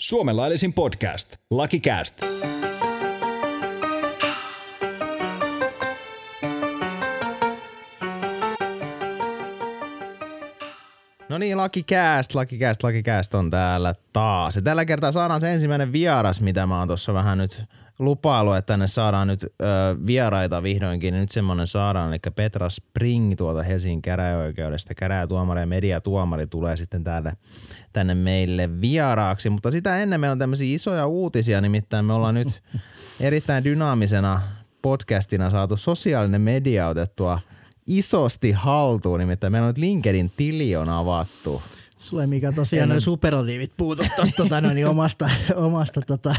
Suomen laillisin podcast. Lucky Cast. No niin, Lucky Cast, Lucky Cast, Lucky Cast on täällä taas. Ja tällä kertaa saadaan se ensimmäinen vieras, mitä mä oon tuossa vähän nyt lupailu, että tänne saadaan nyt ö, vieraita vihdoinkin. Nyt semmonen saadaan, eli Petra Spring tuolta Helsingin käräjäoikeudesta. Käräjätuomari ja mediatuomari tulee sitten täällä, tänne meille vieraaksi. Mutta sitä ennen meillä on tämmöisiä isoja uutisia, nimittäin me ollaan nyt erittäin dynaamisena podcastina saatu sosiaalinen media otettua isosti haltuun, nimittäin meillä on nyt LinkedIn tili on avattu. Sulle mikä tosiaan noin superlatiivit puutut tuosta tota, noin, omasta, omasta tota,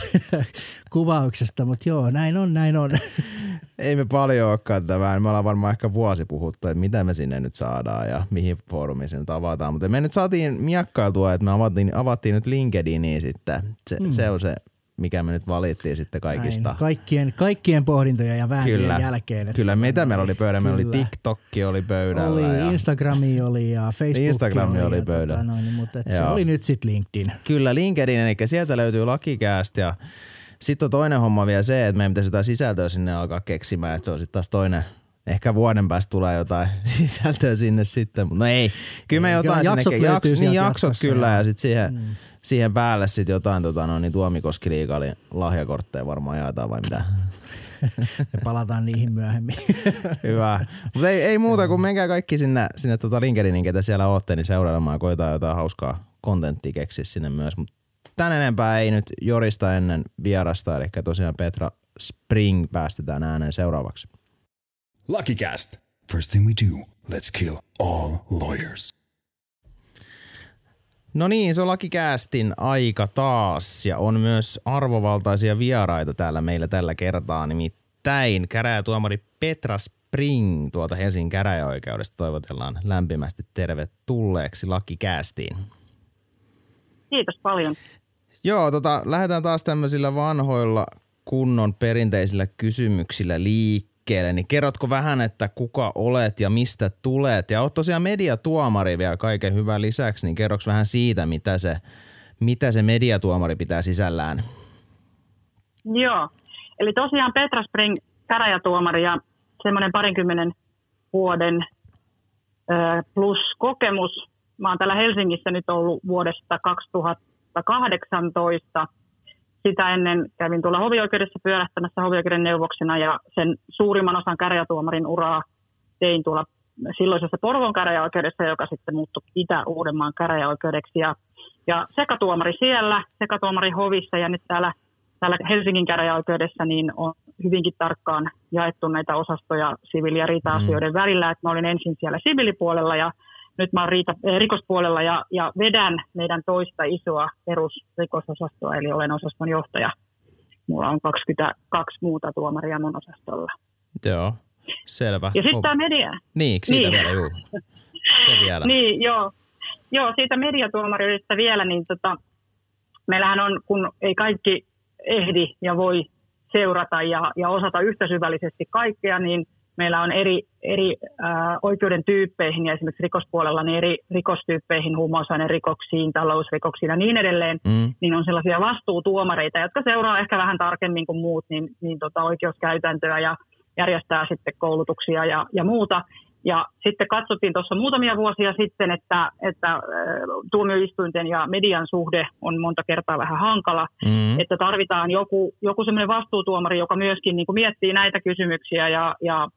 kuvauksesta, mutta joo, näin on, näin on. Ei me paljon olekaan tämän. Me ollaan varmaan ehkä vuosi puhuttu, että mitä me sinne nyt saadaan ja mihin foorumiin nyt avataan. Mutta me nyt saatiin miakkailtua, että me avattiin, avattiin nyt LinkedIniin sitten. Se, mm. se on se mikä me nyt valittiin sitten kaikista. Näin, kaikkien, kaikkien pohdintojen ja vääntöjen kyllä, jälkeen. Että kyllä, mitä meillä oli pöydällä? Meillä oli TikTok oli pöydällä. Oli, ja... Instagrami oli ja Facebook Instagrami oli, oli pöydällä. Tota, noin, mutta se oli nyt sitten LinkedIn. Kyllä, LinkedIn, eli sieltä löytyy Lakikääst ja sitten on toinen homma vielä se, että meidän pitäisi jotain sisältöä sinne alkaa keksimään, että se on sitten taas toinen Ehkä vuoden päästä tulee jotain sisältöä sinne sitten, mutta no ei. Kyllä me jotain jaksot sinne, jaks, niin jaksot kyllä ja, ja sitten siihen, mm. siihen päälle sitten jotain tota, no, niin Tuomikoski liikalin lahjakortteja varmaan jaetaan vai mitä. Me palataan niihin myöhemmin. Hyvä. Mutta ei, ei muuta kuin menkää kaikki sinne, sinne tota LinkedInin, ketä siellä ootte, niin seuraamaan ja koetaan jotain hauskaa kontenttia keksiä sinne myös. Mutta tän enempää ei nyt jorista ennen vierasta, eli tosiaan Petra Spring päästetään ääneen seuraavaksi. Lucky Cast. First thing we do, let's kill all lawyers. No niin, se on Lakikäästin aika taas ja on myös arvovaltaisia vieraita täällä meillä tällä kertaa. Nimittäin käräjätuomari Petra Spring tuolta Helsingin käräjäoikeudesta toivotellaan lämpimästi tervetulleeksi Lakikäästiin. Kiitos paljon. Joo, tota, lähdetään taas tämmöisillä vanhoilla kunnon perinteisillä kysymyksillä liikkeelle liikkeelle, niin kerrotko vähän, että kuka olet ja mistä tulet? Ja oot tosiaan mediatuomari vielä kaiken hyvän lisäksi, niin kerroks vähän siitä, mitä se, mitä se mediatuomari pitää sisällään? Joo, eli tosiaan Petra Spring käräjätuomari ja semmoinen parinkymmenen vuoden plus kokemus. Mä oon täällä Helsingissä nyt ollut vuodesta 2018 sitä ennen kävin tuolla hovioikeudessa pyörähtämässä hovioikeuden neuvoksena ja sen suurimman osan käräjätuomarin uraa tein tuolla silloisessa Porvon käräjäoikeudessa, joka sitten muuttui Itä-Uudenmaan käräjäoikeudeksi. Ja, ja sekatuomari siellä, sekatuomari hovissa ja nyt täällä, täällä Helsingin käräjäoikeudessa niin on hyvinkin tarkkaan jaettu näitä osastoja siviili- ja riita-asioiden mm. välillä. Että mä olin ensin siellä siviilipuolella ja nyt mä oon riita, eh, rikospuolella ja, ja vedän meidän toista isoa perusrikososastoa, eli olen osaston johtaja. Mulla on 22 muuta tuomaria mun osastolla. Joo, selvä. Ja sitten tämä media. Niin, siitä niin. vielä, juu. Se vielä. niin, joo. Joo, siitä mediatuomarilista vielä, niin tota, meillähän on, kun ei kaikki ehdi ja voi seurata ja, ja osata yhtä syvällisesti kaikkea, niin – meillä on eri, eri äh, oikeuden tyyppeihin ja esimerkiksi rikospuolella niin eri rikostyyppeihin, rikoksiin, talousrikoksiin ja niin edelleen, mm. niin on sellaisia vastuutuomareita, jotka seuraa ehkä vähän tarkemmin kuin muut niin, niin tota oikeuskäytäntöä ja järjestää sitten koulutuksia ja, ja muuta. Ja sitten katsottiin tuossa muutamia vuosia sitten, että, että tuomioistuinten ja median suhde on monta kertaa vähän hankala, mm. että tarvitaan joku, joku semmoinen vastuutuomari, joka myöskin niin kuin miettii näitä kysymyksiä ja, ja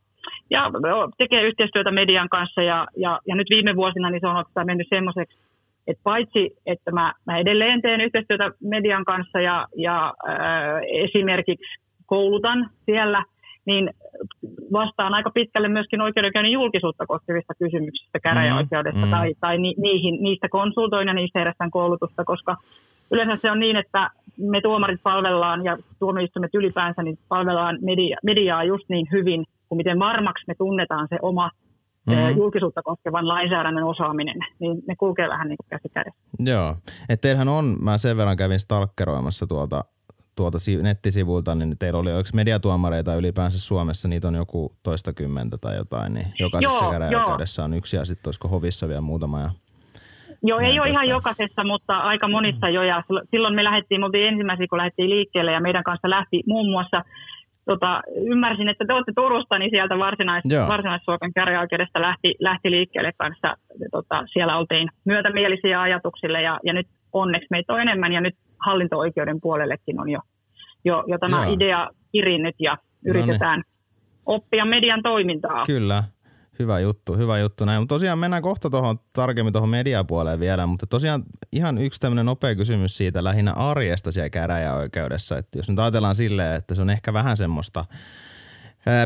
ja tekee yhteistyötä median kanssa ja, ja, ja nyt viime vuosina niin se on oikeastaan mennyt semmoiseksi, että paitsi, että mä, mä edelleen teen yhteistyötä median kanssa ja, ja äh, esimerkiksi koulutan siellä, niin vastaan aika pitkälle myöskin oikeudenkäynnin julkisuutta koskevista kysymyksistä käräjäoikeudessa mm, mm. tai, tai ni, niihin, niistä konsultoin ja niistä järjestän koulutusta, koska yleensä se on niin, että me tuomarit palvellaan ja tuomioistuimet ylipäänsä niin palvellaan media, mediaa just niin hyvin, kuin miten varmaksi me tunnetaan se oma mm-hmm. julkisuutta koskevan lainsäädännön osaaminen, niin ne kulkee vähän niin kuin käsi kädessä. Joo, että teillähän on, mä sen verran kävin stalkeroimassa tuolta, tuolta nettisivuilta, niin teillä oli, oliko mediatuomareita ylipäänsä Suomessa, niitä on joku toista kymmentä tai jotain, niin jokaisessa käräjäoikeudessa on yksi ja sitten olisiko hovissa vielä muutama. Ja Joo, ei ole ihan jokaisessa, mutta aika monissa jo. Ja sil- silloin me lähdettiin, me oltiin ensimmäisiä, kun lähdettiin liikkeelle ja meidän kanssa lähti muun muassa, tota, ymmärsin, että te olette Turusta, niin sieltä varsinais, Joo. varsinais-Suomen käräjäoikeudesta lähti, lähti liikkeelle kanssa. Tota, siellä oltiin myötämielisiä ajatuksille ja, ja nyt onneksi meitä on enemmän ja nyt hallinto-oikeuden puolellekin on jo, jo, jo tämä Joo. idea kirinnyt ja yritetään oppia median toimintaa. Kyllä. Hyvä juttu, hyvä juttu näin. Mutta tosiaan mennään kohta tuohon tarkemmin tuohon mediapuoleen vielä, mutta tosiaan ihan yksi tämmöinen nopea kysymys siitä lähinnä arjesta siellä käräjäoikeudessa. Että jos nyt ajatellaan silleen, että se on ehkä vähän semmoista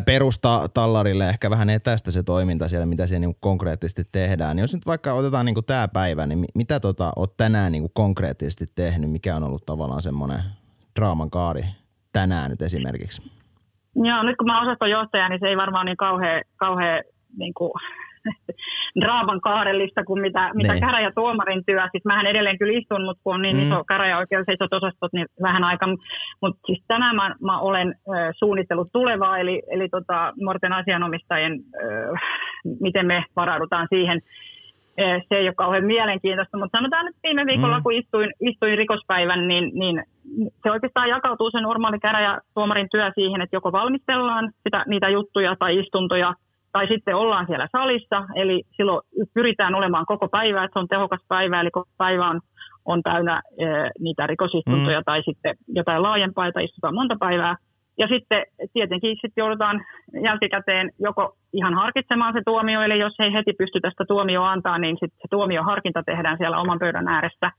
perusta tallarille ehkä vähän etäistä se toiminta siellä, mitä siellä niinku konkreettisesti tehdään. Niin jos nyt vaikka otetaan niinku tämä päivä, niin mi- mitä tota, oot tänään niinku konkreettisesti tehnyt? Mikä on ollut tavallaan semmoinen draaman kaari tänään nyt esimerkiksi? Joo, nyt kun mä oon osastonjohtaja, niin se ei varmaan niin kauhean, kauhean niin kuin, draaman kaarellista kuin mitä, mitä Niin. käräjätuomarin työ. Siis mähän edelleen kyllä istun, mutta kun on niin Mm. iso käräjäoikeus ja isot osastot, niin vähän aika. Mutta siis tänään mä, mä olen ö, suunnitellut tulevaa, eli, eli tota, nuorten asianomistajien, ö, miten me varaudutaan siihen. Se ei ole kauhean mielenkiintoista, mutta sanotaan, että viime viikolla, Mm. kun istuin, istuin rikospäivän, niin, niin se oikeastaan jakautuu se normaali käräjätuomarin työ siihen, että joko valmistellaan sitä, niitä juttuja tai istuntoja, tai sitten ollaan siellä salissa, eli silloin pyritään olemaan koko päivä, että se on tehokas päivä, eli koko päivä on, on täynnä e, niitä rikosistuntoja Mm. tai sitten jotain laajempaa, tai istutaan monta päivää. Ja sitten tietenkin sitten joudutaan jälkikäteen joko ihan harkitsemaan se tuomio, eli jos ei heti pysty tästä tuomio antaa, niin sitten se tuomioharkinta tehdään siellä oman pöydän ääressä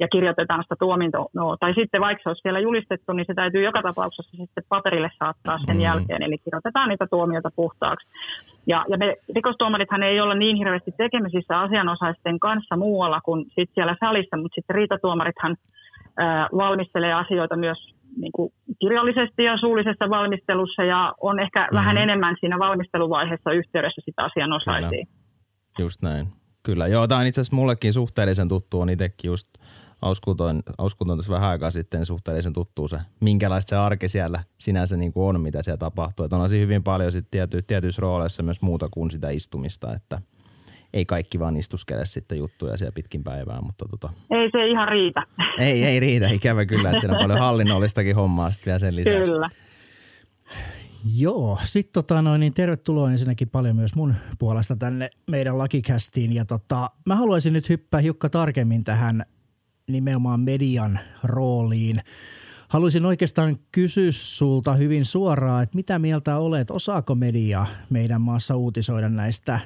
ja kirjoitetaan sitä tuomintoa. No, tai sitten vaikka se olisi siellä julistettu, niin se täytyy joka tapauksessa sitten paperille saattaa sen Mm. jälkeen, eli kirjoitetaan niitä tuomioita puhtaaksi. Ja, ja me rikostuomarithan ei olla niin hirveästi tekemisissä asianosaisten kanssa muualla kuin sit siellä salissa, mutta sitten riitatuomarithan ää, valmistelee asioita myös niin kuin kirjallisesti ja suullisessa valmistelussa ja on ehkä mm. vähän enemmän siinä valmisteluvaiheessa yhteydessä sitä asianosaisiin. Just näin. Kyllä, joo, tämä on itse asiassa mullekin suhteellisen tuttu, on itsekin just auskultoin, auskultoin tuossa vähän aikaa sitten niin suhteellisen tuttu se, minkälaista se arki siellä sinänsä niin kuin on, mitä siellä tapahtuu. Että on siinä hyvin paljon sitten tiety, tietyissä rooleissa myös muuta kuin sitä istumista, että ei kaikki vaan istuskele sitten juttuja siellä pitkin päivää, mutta tota, Ei se ihan riitä. ei, ei riitä, ikävä kyllä, että siellä on paljon hallinnollistakin hommaa sitten vielä sen lisäksi. Kyllä. Joo, sitten tota noin, niin tervetuloa ensinnäkin paljon myös mun puolesta tänne meidän lakikästiin. Ja tota, mä haluaisin nyt hyppää hiukka tarkemmin tähän nimenomaan median rooliin. Haluaisin oikeastaan kysyä sulta hyvin suoraan, että mitä mieltä olet, osaako media meidän maassa uutisoida näistä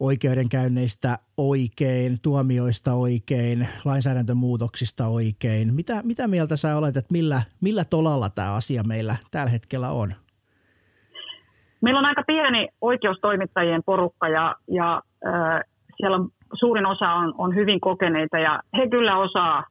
oikeudenkäynneistä oikein, tuomioista oikein, lainsäädäntömuutoksista oikein. Mitä, mitä mieltä sä olet, että millä, millä tolalla tämä asia meillä tällä hetkellä on? Meillä on aika pieni oikeustoimittajien porukka ja, ja äh, siellä on, suurin osa on, on hyvin kokeneita ja he kyllä osaa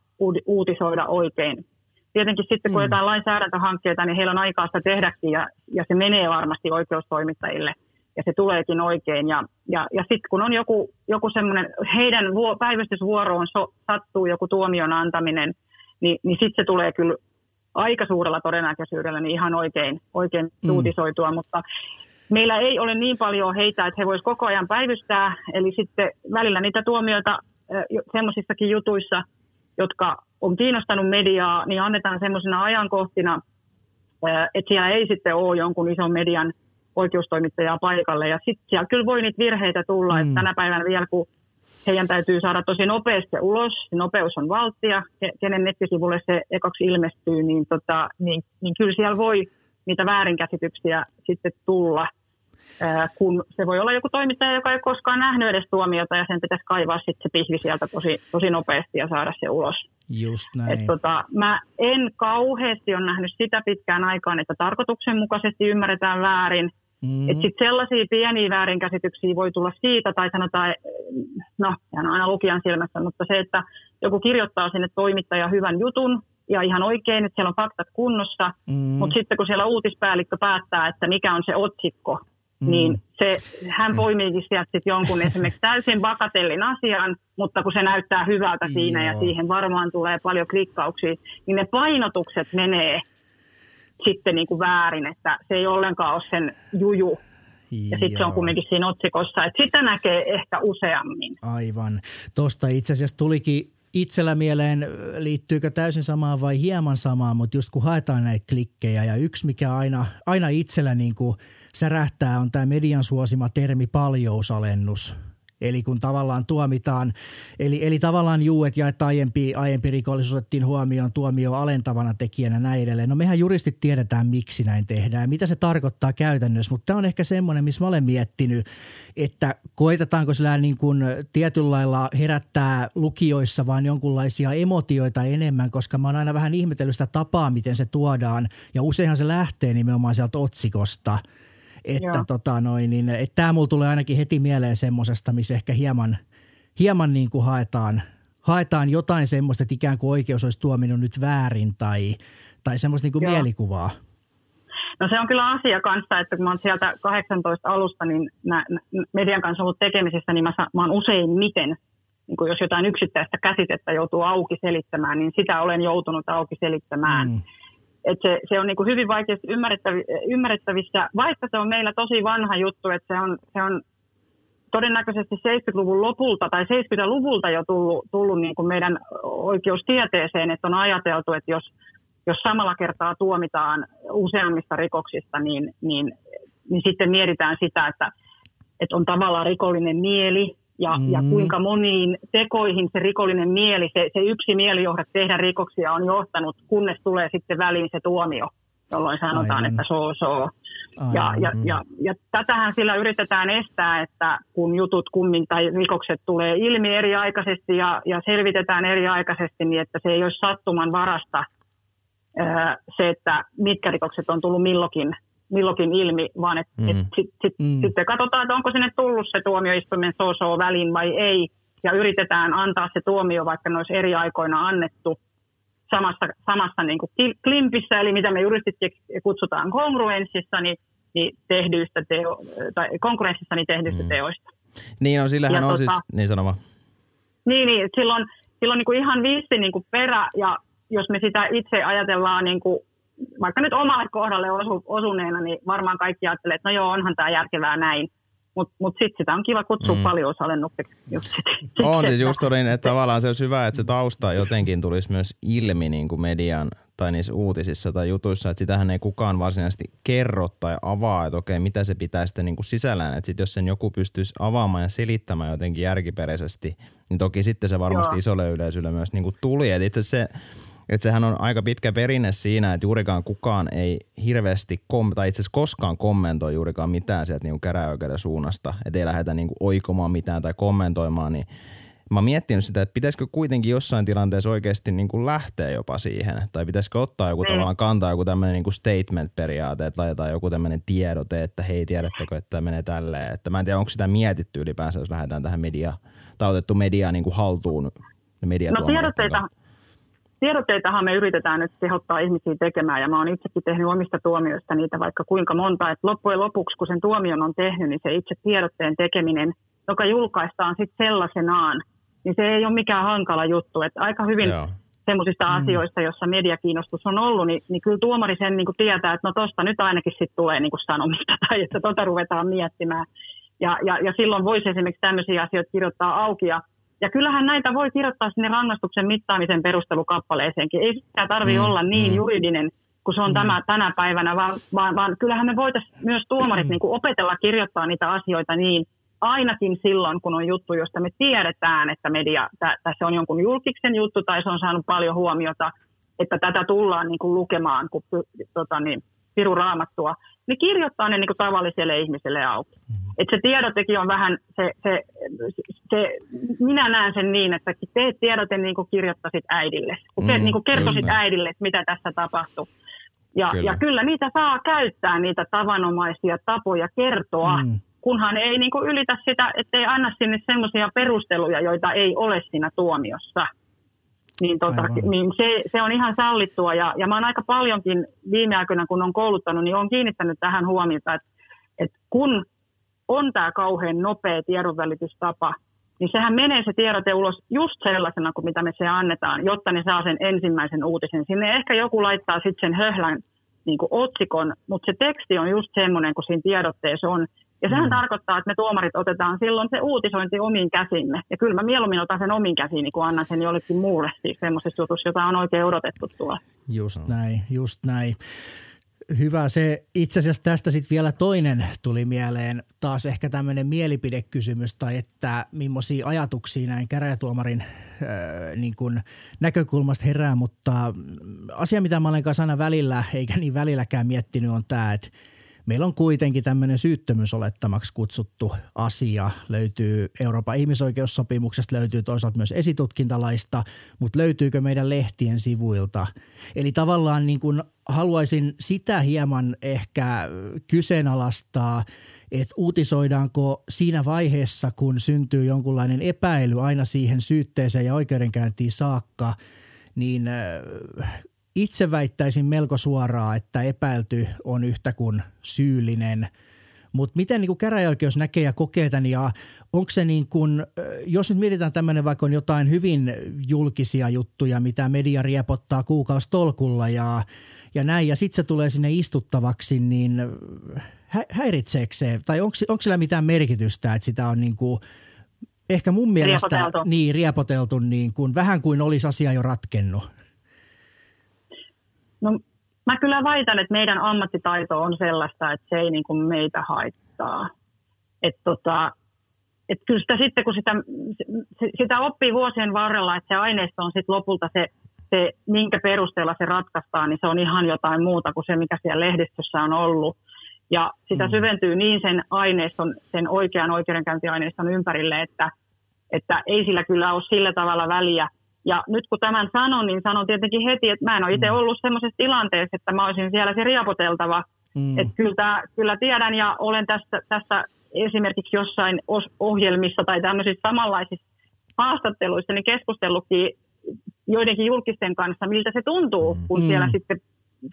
uutisoida oikein. Tietenkin sitten kun Mm. jotain lainsäädäntöhankkeita, niin heillä on aikaa sitä tehdäkin ja, ja se menee varmasti oikeustoimittajille ja se tuleekin oikein. Ja, ja, ja sitten kun on joku, joku semmoinen, heidän vuo, päivystysvuoroon so, sattuu joku tuomion antaminen, niin, niin sitten se tulee kyllä aika suurella todennäköisyydellä niin ihan oikein, oikein mm. uutisoitua, mutta meillä ei ole niin paljon heitä, että he voisivat koko ajan päivystää, eli sitten välillä niitä tuomioita semmoisissakin jutuissa, jotka on kiinnostanut mediaa, niin annetaan semmoisena ajankohtina, että siellä ei sitten ole jonkun ison median oikeustoimittajaa paikalle. Ja sitten siellä kyllä voi niitä virheitä tulla, Mm. että tänä päivänä vielä kun heidän täytyy saada tosi nopeasti ulos, nopeus on valttia, ke- kenen nettisivulle se ekaksi ilmestyy, niin, tota, niin, niin kyllä siellä voi niitä väärinkäsityksiä sitten tulla, kun se voi olla joku toimittaja, joka ei koskaan nähnyt edes tuomiota ja sen pitäisi kaivaa sitten se pihvi sieltä tosi, tosi nopeasti ja saada se ulos. Just Et näin. tota, mä en kauheasti ole nähnyt sitä pitkään aikaan, että tarkoituksenmukaisesti ymmärretään väärin. Mm. Että sitten sellaisia pieniä väärinkäsityksiä voi tulla siitä, tai sanotaan, no, sehän on aina lukijan silmässä, mutta se, että joku kirjoittaa sinne toimittaja hyvän jutun, ja ihan oikein, että siellä on faktat kunnossa, mm. mutta sitten kun siellä uutispäällikkö päättää, että mikä on se otsikko, Mm. niin se, hän poimiikin sieltä sit jonkun esimerkiksi täysin bakatellin asian, mutta kun se näyttää hyvältä siinä Joo. ja siihen varmaan tulee paljon klikkauksia, niin ne painotukset menee sitten niin kuin väärin, että se ei ollenkaan ole sen juju Ja sitten se on kumminkin siinä otsikossa, että sitä näkee ehkä useammin. Aivan. Tuosta itse asiassa tulikin itsellä mieleen, liittyykö täysin samaan vai hieman samaan, mutta just kun haetaan näitä klikkejä ja yksi mikä aina, aina itsellä niin kuin särähtää on tämä median suosima termi paljousalennus – Eli kun tavallaan tuomitaan, eli, eli tavallaan juu, että, ja, että aiempi, aiempi rikollisuus otettiin huomioon tuomio alentavana tekijänä näin edelleen. No mehän juristit tiedetään, miksi näin tehdään, mitä se tarkoittaa käytännössä, mutta tämä on ehkä semmoinen, missä mä olen miettinyt, että koetetaanko sillä niin kuin tietyllä lailla herättää lukijoissa vaan jonkunlaisia emotioita enemmän, koska mä oon aina vähän ihmetellyt sitä tapaa, miten se tuodaan, ja useinhan se lähtee nimenomaan sieltä otsikosta – että tota noin, niin, että tämä mulla tulee ainakin heti mieleen semmoisesta, missä ehkä hieman, hieman niin kuin haetaan, haetaan jotain semmoista, että ikään kuin oikeus olisi tuominut nyt väärin tai, tai semmoista niin kuin mielikuvaa. No se on kyllä asia kanssa, että kun mä oon sieltä 18 alusta, niin nä, median kanssa ollut tekemisissä, niin mä, mä oon usein miten, niin kun jos jotain yksittäistä käsitettä joutuu auki selittämään, niin sitä olen joutunut auki selittämään. Mm että se, se on niin kuin hyvin vaikeasti ymmärrettävissä, vaikka se on meillä tosi vanha juttu, että se on, se on todennäköisesti 70-luvun lopulta tai 70-luvulta jo tullut, tullut niin kuin meidän oikeustieteeseen, että on ajateltu, että jos, jos samalla kertaa tuomitaan useammista rikoksista, niin, niin, niin sitten mietitään sitä, että, että on tavallaan rikollinen mieli, ja, mm. ja kuinka moniin tekoihin se rikollinen mieli, se, se yksi mielijohde tehdä rikoksia on johtanut, kunnes tulee sitten väliin se tuomio, jolloin sanotaan, Aivan. että so so. Ja, ja, ja, ja tätähän sillä yritetään estää, että kun jutut kummin tai rikokset tulee ilmi eriaikaisesti ja, ja selvitetään eriaikaisesti, niin että se ei olisi sattuman varasta se, että mitkä rikokset on tullut milloinkin milloinkin ilmi, vaan että mm. et sit, sit, mm. sitten katsotaan, että onko sinne tullut se tuomioistuimen so väliin vai ei, ja yritetään antaa se tuomio, vaikka ne olisi eri aikoina annettu samassa, samassa niin kuin klimpissä, eli mitä me juristit kutsutaan kongruenssissa, niin, niin tehdyistä teo, tai konkurrenssissa niin tehdyistä mm. teoista. Niin on, sillähän ja on tota, siis, niin sanoma. Niin, niin silloin, silloin niin kuin ihan vissi niin kuin perä, ja jos me sitä itse ajatellaan niin kuin vaikka nyt omalle kohdalle osu, osuneena, niin varmaan kaikki ajattelee, että no joo, onhan tämä järkevää näin. Mutta mut sitten sitä on kiva kutsua mm. sit, on siis just niin, että tavallaan se olisi hyvä, että se tausta jotenkin tulisi myös ilmi niin kuin median tai niissä uutisissa tai jutuissa, että sitähän ei kukaan varsinaisesti kerro tai avaa, että okei, mitä se pitää sitten niin kuin sisällään. Että sitten jos sen joku pystyisi avaamaan ja selittämään jotenkin järkiperäisesti, niin toki sitten se varmasti Joo. isolle yleisölle myös niin kuin tuli. Että itse se että sehän on aika pitkä perinne siinä, että juurikaan kukaan ei hirveästi, kom- tai itse asiassa koskaan kommentoi juurikaan mitään sieltä niin käräjäoikeuden suunnasta, että ei lähdetä niin oikomaan mitään tai kommentoimaan, niin mä oon miettinyt sitä, että pitäisikö kuitenkin jossain tilanteessa oikeasti niin kuin lähteä jopa siihen, tai pitäisikö ottaa joku mm. tavallaan kantaa joku tämmöinen niin statement-periaate, että laitetaan joku tämmöinen tiedote, että hei, tiedättekö, että tämä menee tälleen. Että mä en tiedä, onko sitä mietitty ylipäänsä, jos lähdetään tähän media, tai otettu media niin kuin haltuun. No tiedotteita, tiedotteitahan me yritetään nyt kehottaa ihmisiä tekemään ja mä oon itsekin tehnyt omista tuomioista niitä vaikka kuinka monta, että loppujen lopuksi kun sen tuomion on tehnyt, niin se itse tiedotteen tekeminen, joka julkaistaan sitten sellaisenaan, niin se ei ole mikään hankala juttu, että aika hyvin Joo. semmoisista mm. asioista, jossa mediakiinnostus on ollut, niin, niin kyllä tuomari sen niin kuin tietää, että no tosta nyt ainakin sitten tulee niin kuin sanomista tai että tota ruvetaan miettimään. Ja, ja, ja silloin voisi esimerkiksi tämmöisiä asioita kirjoittaa auki ja ja kyllähän näitä voi kirjoittaa sinne rangaistuksen mittaamisen perustelukappaleeseenkin. Ei sitä tarvitse mm, olla niin mm. juridinen kuin se on mm. tämä tänä päivänä, vaan, vaan, vaan kyllähän me voitaisiin myös tuomarit niin kuin opetella kirjoittaa niitä asioita niin, ainakin silloin, kun on juttu, josta me tiedetään, että media, tässä on jonkun julkiksen juttu tai se on saanut paljon huomiota, että tätä tullaan niin kuin lukemaan, kun tota niin, piru raamattua, niin kirjoittaa ne niin kuin tavalliselle ihmiselle auki. Mm-hmm. Et se tiedotekin on vähän, se, se, se, minä näen sen niin, että teet tiedote niin kuin kirjoittaisit äidille, kun mm, niin kuin kertoisit kyllä. äidille, että mitä tässä tapahtuu. Ja kyllä. ja kyllä niitä saa käyttää, niitä tavanomaisia tapoja kertoa, mm. kunhan ei niin kuin ylitä sitä, ettei anna sinne semmoisia perusteluja, joita ei ole siinä tuomiossa niin, tota, niin se, se on ihan sallittua. Ja, ja mä oon aika paljonkin viime aikoina, kun on kouluttanut, niin on kiinnittänyt tähän huomiota, että, että kun on tämä kauhean nopea tiedonvälitystapa, niin sehän menee se tiedote ulos just sellaisena kuin mitä me se annetaan, jotta ne saa sen ensimmäisen uutisen. Sinne ehkä joku laittaa sitten sen höhlän niin kuin otsikon, mutta se teksti on just semmoinen, kun siinä tiedotteessa on, Ja sehän mm. tarkoittaa, että me tuomarit otetaan silloin se uutisointi omiin käsimme. Ja kyllä mä mieluummin otan sen omiin käsiini, kun annan sen jollekin muulle siis semmoisessa jutussa, jota on oikein odotettu tuolla. Just näin, just näin. Hyvä se. Itse asiassa tästä sitten vielä toinen tuli mieleen. Taas ehkä tämmöinen mielipidekysymys tai että millaisia ajatuksia näin käräjätuomarin äh, niin kun näkökulmasta herää, mutta asia mitä mä olen kanssa aina välillä, eikä niin välilläkään miettinyt on tämä, että Meillä on kuitenkin tämmöinen syyttömyysolettamaksi kutsuttu asia. Löytyy Euroopan ihmisoikeussopimuksesta, löytyy toisaalta myös esitutkintalaista, mutta löytyykö meidän lehtien sivuilta? Eli tavallaan niin kuin haluaisin sitä hieman ehkä kyseenalaistaa, että uutisoidaanko siinä vaiheessa, kun syntyy jonkunlainen epäily aina siihen syytteeseen ja oikeudenkäyntiin saakka, niin itse väittäisin melko suoraan, että epäilty on yhtä kuin syyllinen. Mutta miten niin käräjäoikeus näkee ja kokee tämän ja onko se niin kuin, jos nyt mietitään tämmöinen vaikka on jotain hyvin julkisia juttuja, mitä media riepottaa kuukaustolkulla ja, ja näin ja sitten se tulee sinne istuttavaksi, niin hä- häiritseekö se tai onko, onko sillä mitään merkitystä, että sitä on niin kuin, ehkä mun mielestä riepoteltu. Niin, riepoteltu niin kuin, vähän kuin olisi asia jo ratkennut. No, mä kyllä väitän, että meidän ammattitaito on sellaista, että se ei niin kuin meitä haittaa. Että tota, et kyllä sitä sitten, kun sitä, sitä oppii vuosien varrella, että se aineisto on sitten lopulta se, se, minkä perusteella se ratkaistaan, niin se on ihan jotain muuta kuin se, mikä siellä lehdistössä on ollut. Ja sitä mm. syventyy niin sen aineiston, sen oikean oikeudenkäyntiaineiston ympärille, että, että ei sillä kyllä ole sillä tavalla väliä – ja nyt kun tämän sanon, niin sanon tietenkin heti, että mä en ole itse mm. ollut sellaisessa tilanteessa, että mä olisin siellä se riapoteltava. Mm. Että kyllä, kyllä tiedän ja olen tästä, tästä esimerkiksi jossain ohjelmissa tai tämmöisissä samanlaisissa haastatteluissa niin keskustellutkin joidenkin julkisten kanssa, miltä se tuntuu, kun mm. siellä sitten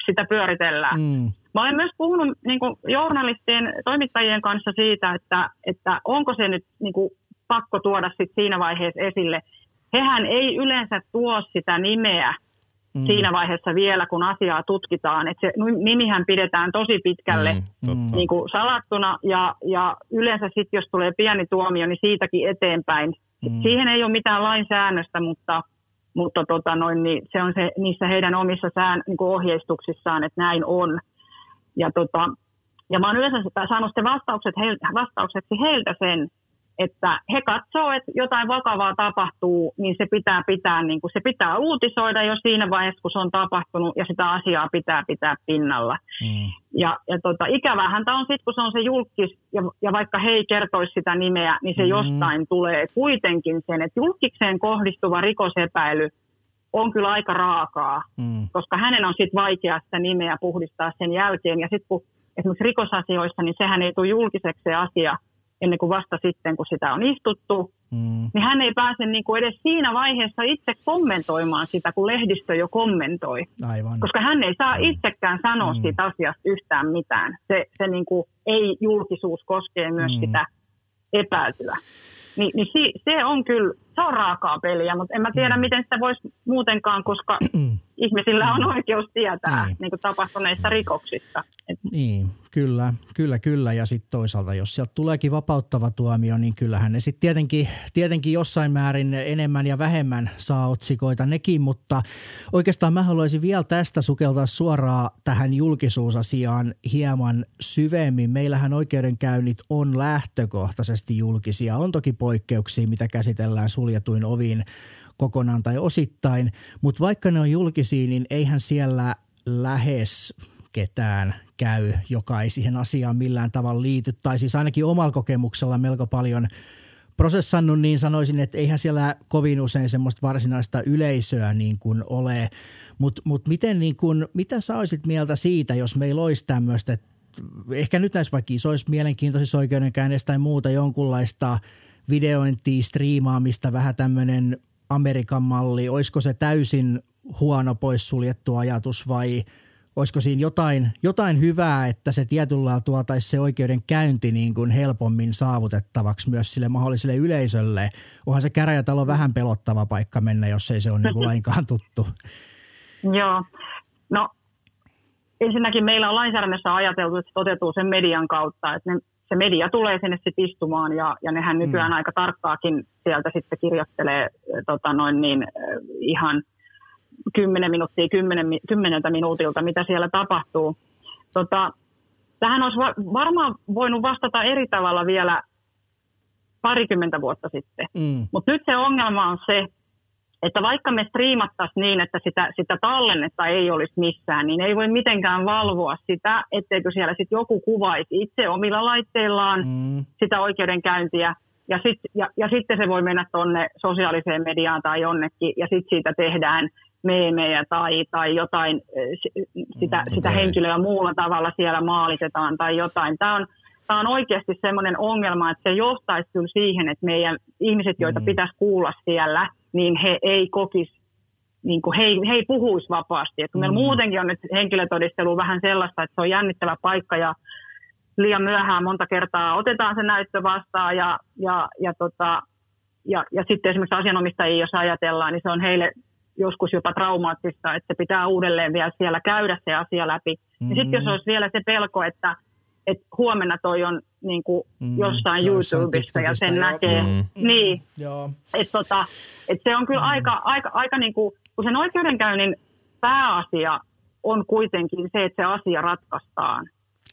sitä pyöritellään. Mm. Mä olen myös puhunut niin kuin journalistien, toimittajien kanssa siitä, että, että onko se nyt niin kuin, pakko tuoda sit siinä vaiheessa esille – hehän ei yleensä tuo sitä nimeä mm. siinä vaiheessa vielä, kun asiaa tutkitaan. että se nimihän pidetään tosi pitkälle mm, niin kuin salattuna ja, ja yleensä sitten, jos tulee pieni tuomio, niin siitäkin eteenpäin. Mm. Siihen ei ole mitään lainsäännöstä, mutta, mutta tota noin, niin se on se, niissä heidän omissa sään, niin kuin ohjeistuksissaan, että näin on. Ja, tota, ja mä oon yleensä saanut sitten vastaukset heiltä, vastaukseksi heiltä sen, että he katsoo, että jotain vakavaa tapahtuu, niin se pitää pitää, niin kuin se pitää uutisoida jo siinä vaiheessa, kun se on tapahtunut, ja sitä asiaa pitää pitää pinnalla. Mm. Ja, ja tota, ikävähän tämä on sitten, kun se on se julkis, ja, ja vaikka he ei kertoisi sitä nimeä, niin se mm. jostain tulee kuitenkin sen, että julkikseen kohdistuva rikosepäily on kyllä aika raakaa, mm. koska hänen on sitten vaikea sitä nimeä puhdistaa sen jälkeen, ja sitten kun esimerkiksi rikosasioissa, niin sehän ei tule julkiseksi se asia, ennen kuin vasta sitten, kun sitä on istuttu, mm. niin hän ei pääse niin kuin edes siinä vaiheessa itse kommentoimaan sitä, kun lehdistö jo kommentoi. Aivan. Koska hän ei saa itsekään sanoa mm. siitä asiasta yhtään mitään. Se, se niin kuin ei julkisuus koskee myös mm. sitä epäiltyä. Ni, niin si, se on kyllä, se on raakaa peliä, mutta en mä tiedä, mm. miten sitä voisi muutenkaan, koska ihmisillä on oikeus tietää niin. Niin kuin tapahtuneista rikoksista. Niin, kyllä, kyllä, kyllä. Ja sitten toisaalta, jos sieltä tuleekin vapauttava tuomio, niin kyllähän ne sitten tietenkin, tietenkin jossain määrin enemmän ja vähemmän saa otsikoita nekin. Mutta oikeastaan mä haluaisin vielä tästä sukeltaa suoraan tähän julkisuusasiaan hieman syvemmin. Meillähän oikeudenkäynnit on lähtökohtaisesti julkisia. On toki poikkeuksia, mitä käsitellään suljetuin oviin kokonaan tai osittain, mutta vaikka ne on julkisia, niin eihän siellä lähes ketään käy, joka ei siihen asiaan millään tavalla liity. Tai siis ainakin omalla kokemuksella melko paljon prosessannut, niin sanoisin, että eihän siellä kovin usein semmoista varsinaista yleisöä niin kuin ole. Mutta mut miten niin kuin, mitä sä olisit mieltä siitä, jos meillä olisi tämmöistä, ehkä nyt näissä vaikka isoissa mielenkiintoisissa oikeudenkäynnissä tai muuta jonkunlaista videointia, striimaamista, vähän tämmöinen Amerikan malli, olisiko se täysin huono poissuljettu ajatus vai olisiko siinä jotain, jotain hyvää, että se tietyllä tuotaisi se oikeudenkäynti niin kuin helpommin saavutettavaksi myös sille mahdolliselle yleisölle. Onhan se käräjätalo vähän pelottava paikka mennä, jos ei se ole niin kuin lainkaan tuttu. Joo. No ensinnäkin meillä on lainsäädännössä ajateltu, että se toteutuu sen median kautta. Että ne se media tulee sinne sitten istumaan ja, ja nehän nykyään mm. aika tarkkaakin sieltä sitten kirjoittelee tota noin niin, ihan kymmenen minuuttia kymmenen, kymmeneltä minuutilta, mitä siellä tapahtuu. Tota, tähän olisi varmaan voinut vastata eri tavalla vielä parikymmentä vuotta sitten. Mm. Mutta nyt se ongelma on se, että vaikka me striimattaisiin niin, että sitä, sitä tallennetta ei olisi missään, niin ei voi mitenkään valvoa sitä, etteikö siellä sitten joku kuvaisi itse omilla laitteillaan mm. sitä oikeudenkäyntiä. Ja, sit, ja, ja sitten se voi mennä tuonne sosiaaliseen mediaan tai jonnekin, ja sitten siitä tehdään meemejä tai, tai jotain, sitä, mm, okay. sitä henkilöä muulla tavalla siellä maalitetaan tai jotain. Tämä on, tämä on oikeasti sellainen ongelma, että se johtaisi kyllä siihen, että meidän ihmiset, joita mm. pitäisi kuulla siellä, niin he ei kokisi, niin kuin he, ei, he ei puhuisi vapaasti. Että mm. meillä muutenkin on nyt henkilötodistelu vähän sellaista, että se on jännittävä paikka ja liian myöhään monta kertaa otetaan se näyttö vastaan ja, ja, ja, tota, ja, ja sitten esimerkiksi asianomistajia, jos ajatellaan, niin se on heille joskus jopa traumaattista, että se pitää uudelleen vielä siellä käydä se asia läpi. Mm-hmm. Ja sitten jos olisi vielä se pelko, että että huomenna toi on niin kuin mm, jossain YouTubessa ja sen näkee. Mm. Niin, mm, että tota, et se on kyllä mm. aika, aika, aika niin kuin, kun sen oikeudenkäynnin pääasia on kuitenkin se, että se asia ratkaistaan.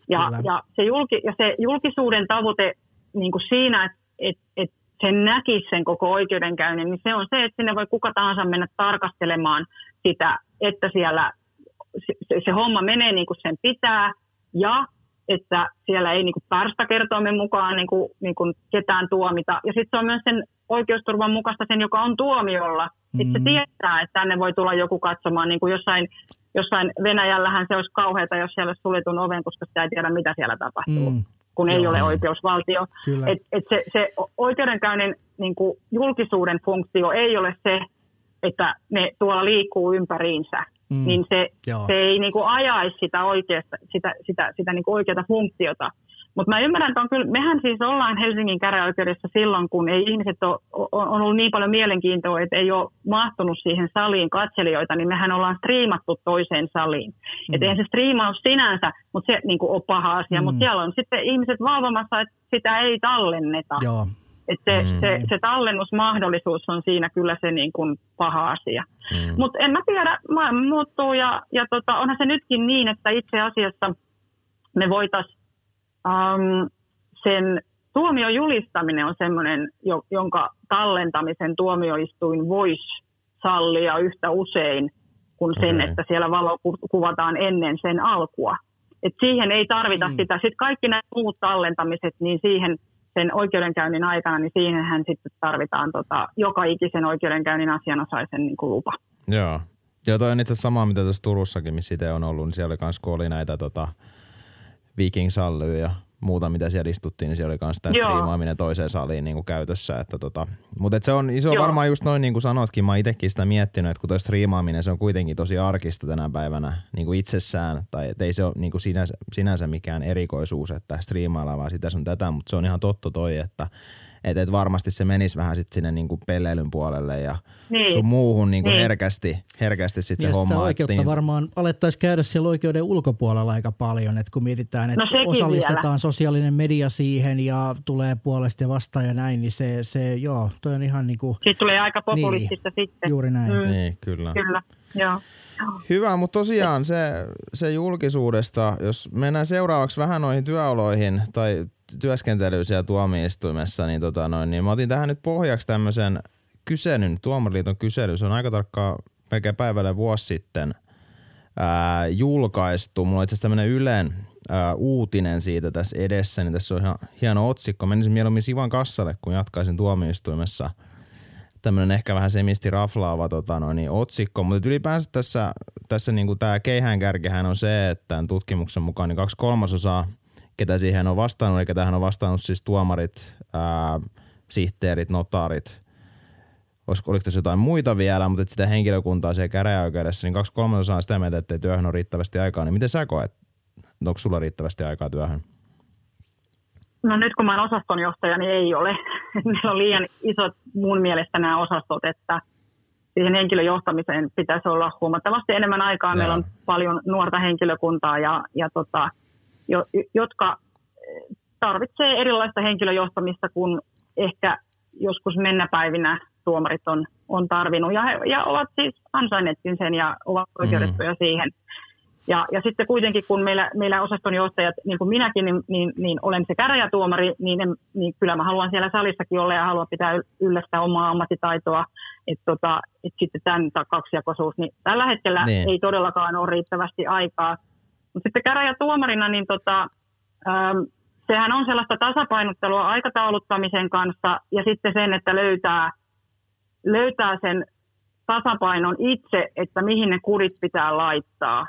Ja, ja, se, julki, ja se julkisuuden tavoite niin kuin siinä, että et, et sen näkisi sen koko oikeudenkäynnin, niin se on se, että sinne voi kuka tahansa mennä tarkastelemaan sitä, että siellä se, se, se homma menee niin kuin sen pitää ja että siellä ei niin pärstäkertoimen mukaan niin kuin, niin kuin ketään tuomita. Ja sitten se on myös sen oikeusturvan mukaista sen, joka on tuomiolla. Sitten mm. se tietää, että tänne voi tulla joku katsomaan, niin kuin jossain, jossain Venäjällähän se olisi kauheata, jos siellä olisi suljetun oven, koska sitä ei tiedä, mitä siellä tapahtuu. Mm kun ei Joo. ole oikeusvaltio. Et, et se, se oikeudenkäynnin niin kuin julkisuuden funktio ei ole se, että ne tuolla liikkuu ympäriinsä, mm. niin se, se ei niin kuin ajaisi sitä, oikeasta, sitä, sitä, sitä niin kuin oikeata funktiota. Mutta mä ymmärrän, että on kyllä, mehän siis ollaan Helsingin käräjäoikeudessa silloin, kun ei ihmiset ole, on, on ollut niin paljon mielenkiintoa, että ei ole mahtunut siihen saliin katselijoita, niin mehän ollaan striimattu toiseen saliin. Mm. Että eihän se striimaus sinänsä, mutta se niin kuin on paha asia, mm. mutta siellä on sitten ihmiset valvomassa, että sitä ei tallenneta. Joo. Et se, mm. se, se tallennusmahdollisuus on siinä kyllä se niin kuin paha asia. Mm. Mutta en mä tiedä, maailma muuttuu ja, ja tota, onhan se nytkin niin, että itse asiassa me voitaisiin um, sen tuomion julistaminen on sellainen, jonka tallentamisen tuomioistuin voisi sallia yhtä usein kuin sen, okay. että siellä valo kuvataan ennen sen alkua. Et siihen ei tarvita mm. sitä. Sitten kaikki nämä muut tallentamiset, niin siihen sen oikeudenkäynnin aikana, niin siihenhän sitten tarvitaan tota, joka ikisen oikeudenkäynnin asianosaisen niin kuin lupa. Joo. Joo, toi on itse asiassa sama, mitä tuossa Turussakin, missä itse on ollut, niin siellä oli myös, kun oli näitä tota, Viking ja muuta, mitä siellä istuttiin, niin siellä oli myös tämä striimaaminen toiseen saliin niin kuin käytössä. Että tota, mutta et se on iso Joo. varmaan just noin niin kuin sanotkin, mä oon itsekin sitä miettinyt, että kun toi striimaaminen, se on kuitenkin tosi arkista tänä päivänä niin kuin itsessään, tai ei se ole niin kuin sinänsä, sinänsä mikään erikoisuus, että striimaillaan vaan sitä sun tätä, mutta se on ihan totta toi, että että et varmasti se menisi vähän sitten sinne niinku pelleilyn puolelle ja niin. sun muuhun niinku niin. herkästi, herkästi sit se homma. Sitä oikeutta niin... varmaan alettaisiin käydä siellä oikeuden ulkopuolella aika paljon, että kun mietitään, että no osallistetaan vielä. sosiaalinen media siihen ja tulee puolesta ja vastaan ja näin, niin se, se joo, toi on ihan niinku... Siitä tulee aika populistista niin, sitten. Juuri näin. Mm. Niin, kyllä. Kyllä, joo. Hyvä, mutta tosiaan se, se julkisuudesta, jos mennään seuraavaksi vähän noihin työoloihin tai työskentelyyn siellä tuomioistuimessa, niin, tota noin, niin mä otin tähän nyt pohjaksi tämmöisen kyselyn, Tuomariliiton kysely. Se on aika tarkkaan melkein päivällä vuosi sitten ää, julkaistu. Mulla on itse asiassa tämmöinen Ylen ää, uutinen siitä tässä edessä, niin tässä on ihan hieno otsikko. Menisin mieluummin Sivan kassalle, kun jatkaisin tuomioistuimessa – tämmöinen ehkä vähän semisti raflaava tota noin, niin otsikko, mutta ylipäänsä tässä, tässä niin kuin tämä keihäänkärkihän on se, että tämän tutkimuksen mukaan niin kaksi kolmasosaa, ketä siihen on vastannut, eli tähän on vastannut siis tuomarit, ää, sihteerit, notaarit, olisiko, oliko tässä jotain muita vielä, mutta sitä henkilökuntaa siellä käräjäoikeudessa, niin kaksi kolmasosaa on sitä mieltä, että työhön on riittävästi aikaa, niin miten sä koet? Onko sulla riittävästi aikaa työhön? No nyt kun mä olen osastonjohtaja, niin ei ole. Meillä on liian isot mun mielestä nämä osastot, että siihen henkilöjohtamiseen pitäisi olla huomattavasti enemmän aikaa. Meillä on paljon nuorta henkilökuntaa, ja, ja tota, jo, jotka tarvitsee erilaista henkilöjohtamista kuin ehkä joskus mennäpäivinä tuomarit on, on tarvinnut. Ja, he, ja ovat siis ansainneetkin sen ja ovat oikeutettuja mm. siihen. Ja, ja sitten kuitenkin, kun meillä, meillä osastonjohtajat, niin kuin minäkin, niin, niin, niin olen se käräjätuomari, niin, en, niin kyllä mä haluan siellä salissakin olla ja haluan pitää yllä sitä omaa ammattitaitoa. Että tota, et sitten tämän kaksijakoisuus, niin tällä hetkellä niin. ei todellakaan ole riittävästi aikaa. Mutta sitten käräjätuomarina, niin tota, ähm, sehän on sellaista tasapainottelua aikatauluttamisen kanssa ja sitten sen, että löytää, löytää sen tasapainon itse, että mihin ne kurit pitää laittaa.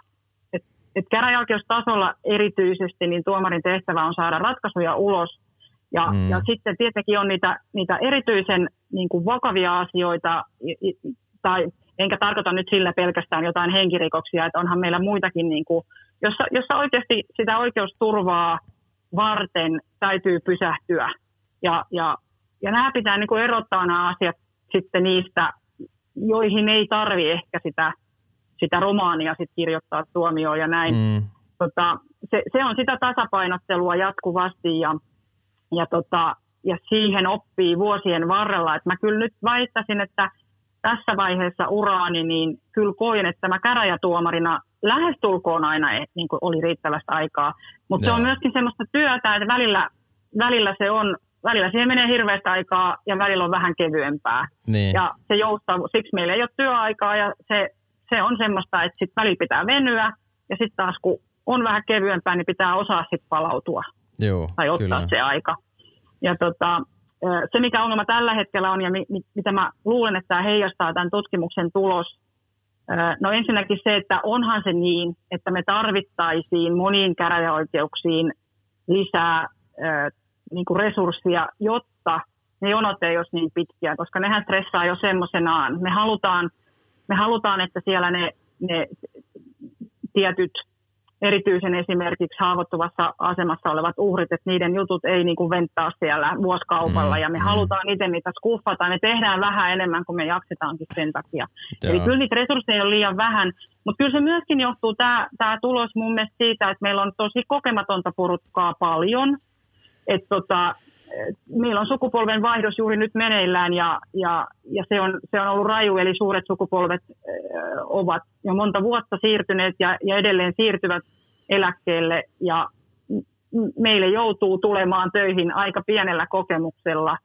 Et, et käräjäoikeustasolla erityisesti niin tuomarin tehtävä on saada ratkaisuja ulos. Ja, mm. ja sitten tietenkin on niitä, niitä erityisen niin kuin vakavia asioita, tai enkä tarkoita nyt sillä pelkästään jotain henkirikoksia, että onhan meillä muitakin, niin kuin, jossa, jossa oikeasti sitä oikeusturvaa – varten täytyy pysähtyä. Ja, ja, ja nämä pitää niin kuin erottaa nämä asiat sitten niistä, joihin ei tarvi ehkä sitä, sitä romaania sit kirjoittaa tuomioon ja näin. Mm. Tota, se, se, on sitä tasapainottelua jatkuvasti ja, ja, tota, ja siihen oppii vuosien varrella. Et mä kyllä nyt väittäisin, että tässä vaiheessa uraani, niin kyllä koen, että mä käräjätuomarina lähestulkoon aina niin kuin oli riittävästä aikaa. Mutta se on myöskin semmoista työtä, että välillä, välillä se on välillä siihen menee hirveästi aikaa ja välillä on vähän kevyempää. Niin. Ja se joustaa, siksi meillä ei ole työaikaa ja se, se on semmoista, että sitten välillä pitää venyä ja sitten taas kun on vähän kevyempää, niin pitää osaa sitten palautua Joo, tai ottaa kyllä. se aika. Ja tota, se, mikä ongelma tällä hetkellä on ja mi, mitä mä luulen, että tämä heijastaa tämän tutkimuksen tulos, No ensinnäkin se, että onhan se niin, että me tarvittaisiin moniin käräjäoikeuksiin lisää niin kuin resurssia, jotta ne jonot ei olisi niin pitkiä, koska nehän stressaa jo semmoisenaan. Me halutaan, me halutaan, että siellä ne, ne tietyt erityisen esimerkiksi haavoittuvassa asemassa olevat uhrit, että niiden jutut ei niin kuin venttaa siellä vuosikaupalla mm, ja me mm. halutaan itse niitä skuffata. Me tehdään vähän enemmän kuin me jaksetaankin sen takia. Joo. Eli kyllä niitä resursseja on liian vähän, mutta kyllä se myöskin johtuu tämä, tämä tulos mun mielestä siitä, että meillä on tosi kokematonta porukkaa paljon. Että tota, meillä on sukupolven vaihdos juuri nyt meneillään ja, ja, ja se, on, se on ollut raju, eli suuret sukupolvet ovat jo monta vuotta siirtyneet ja, ja edelleen siirtyvät eläkkeelle ja meille joutuu tulemaan töihin aika pienellä kokemuksella,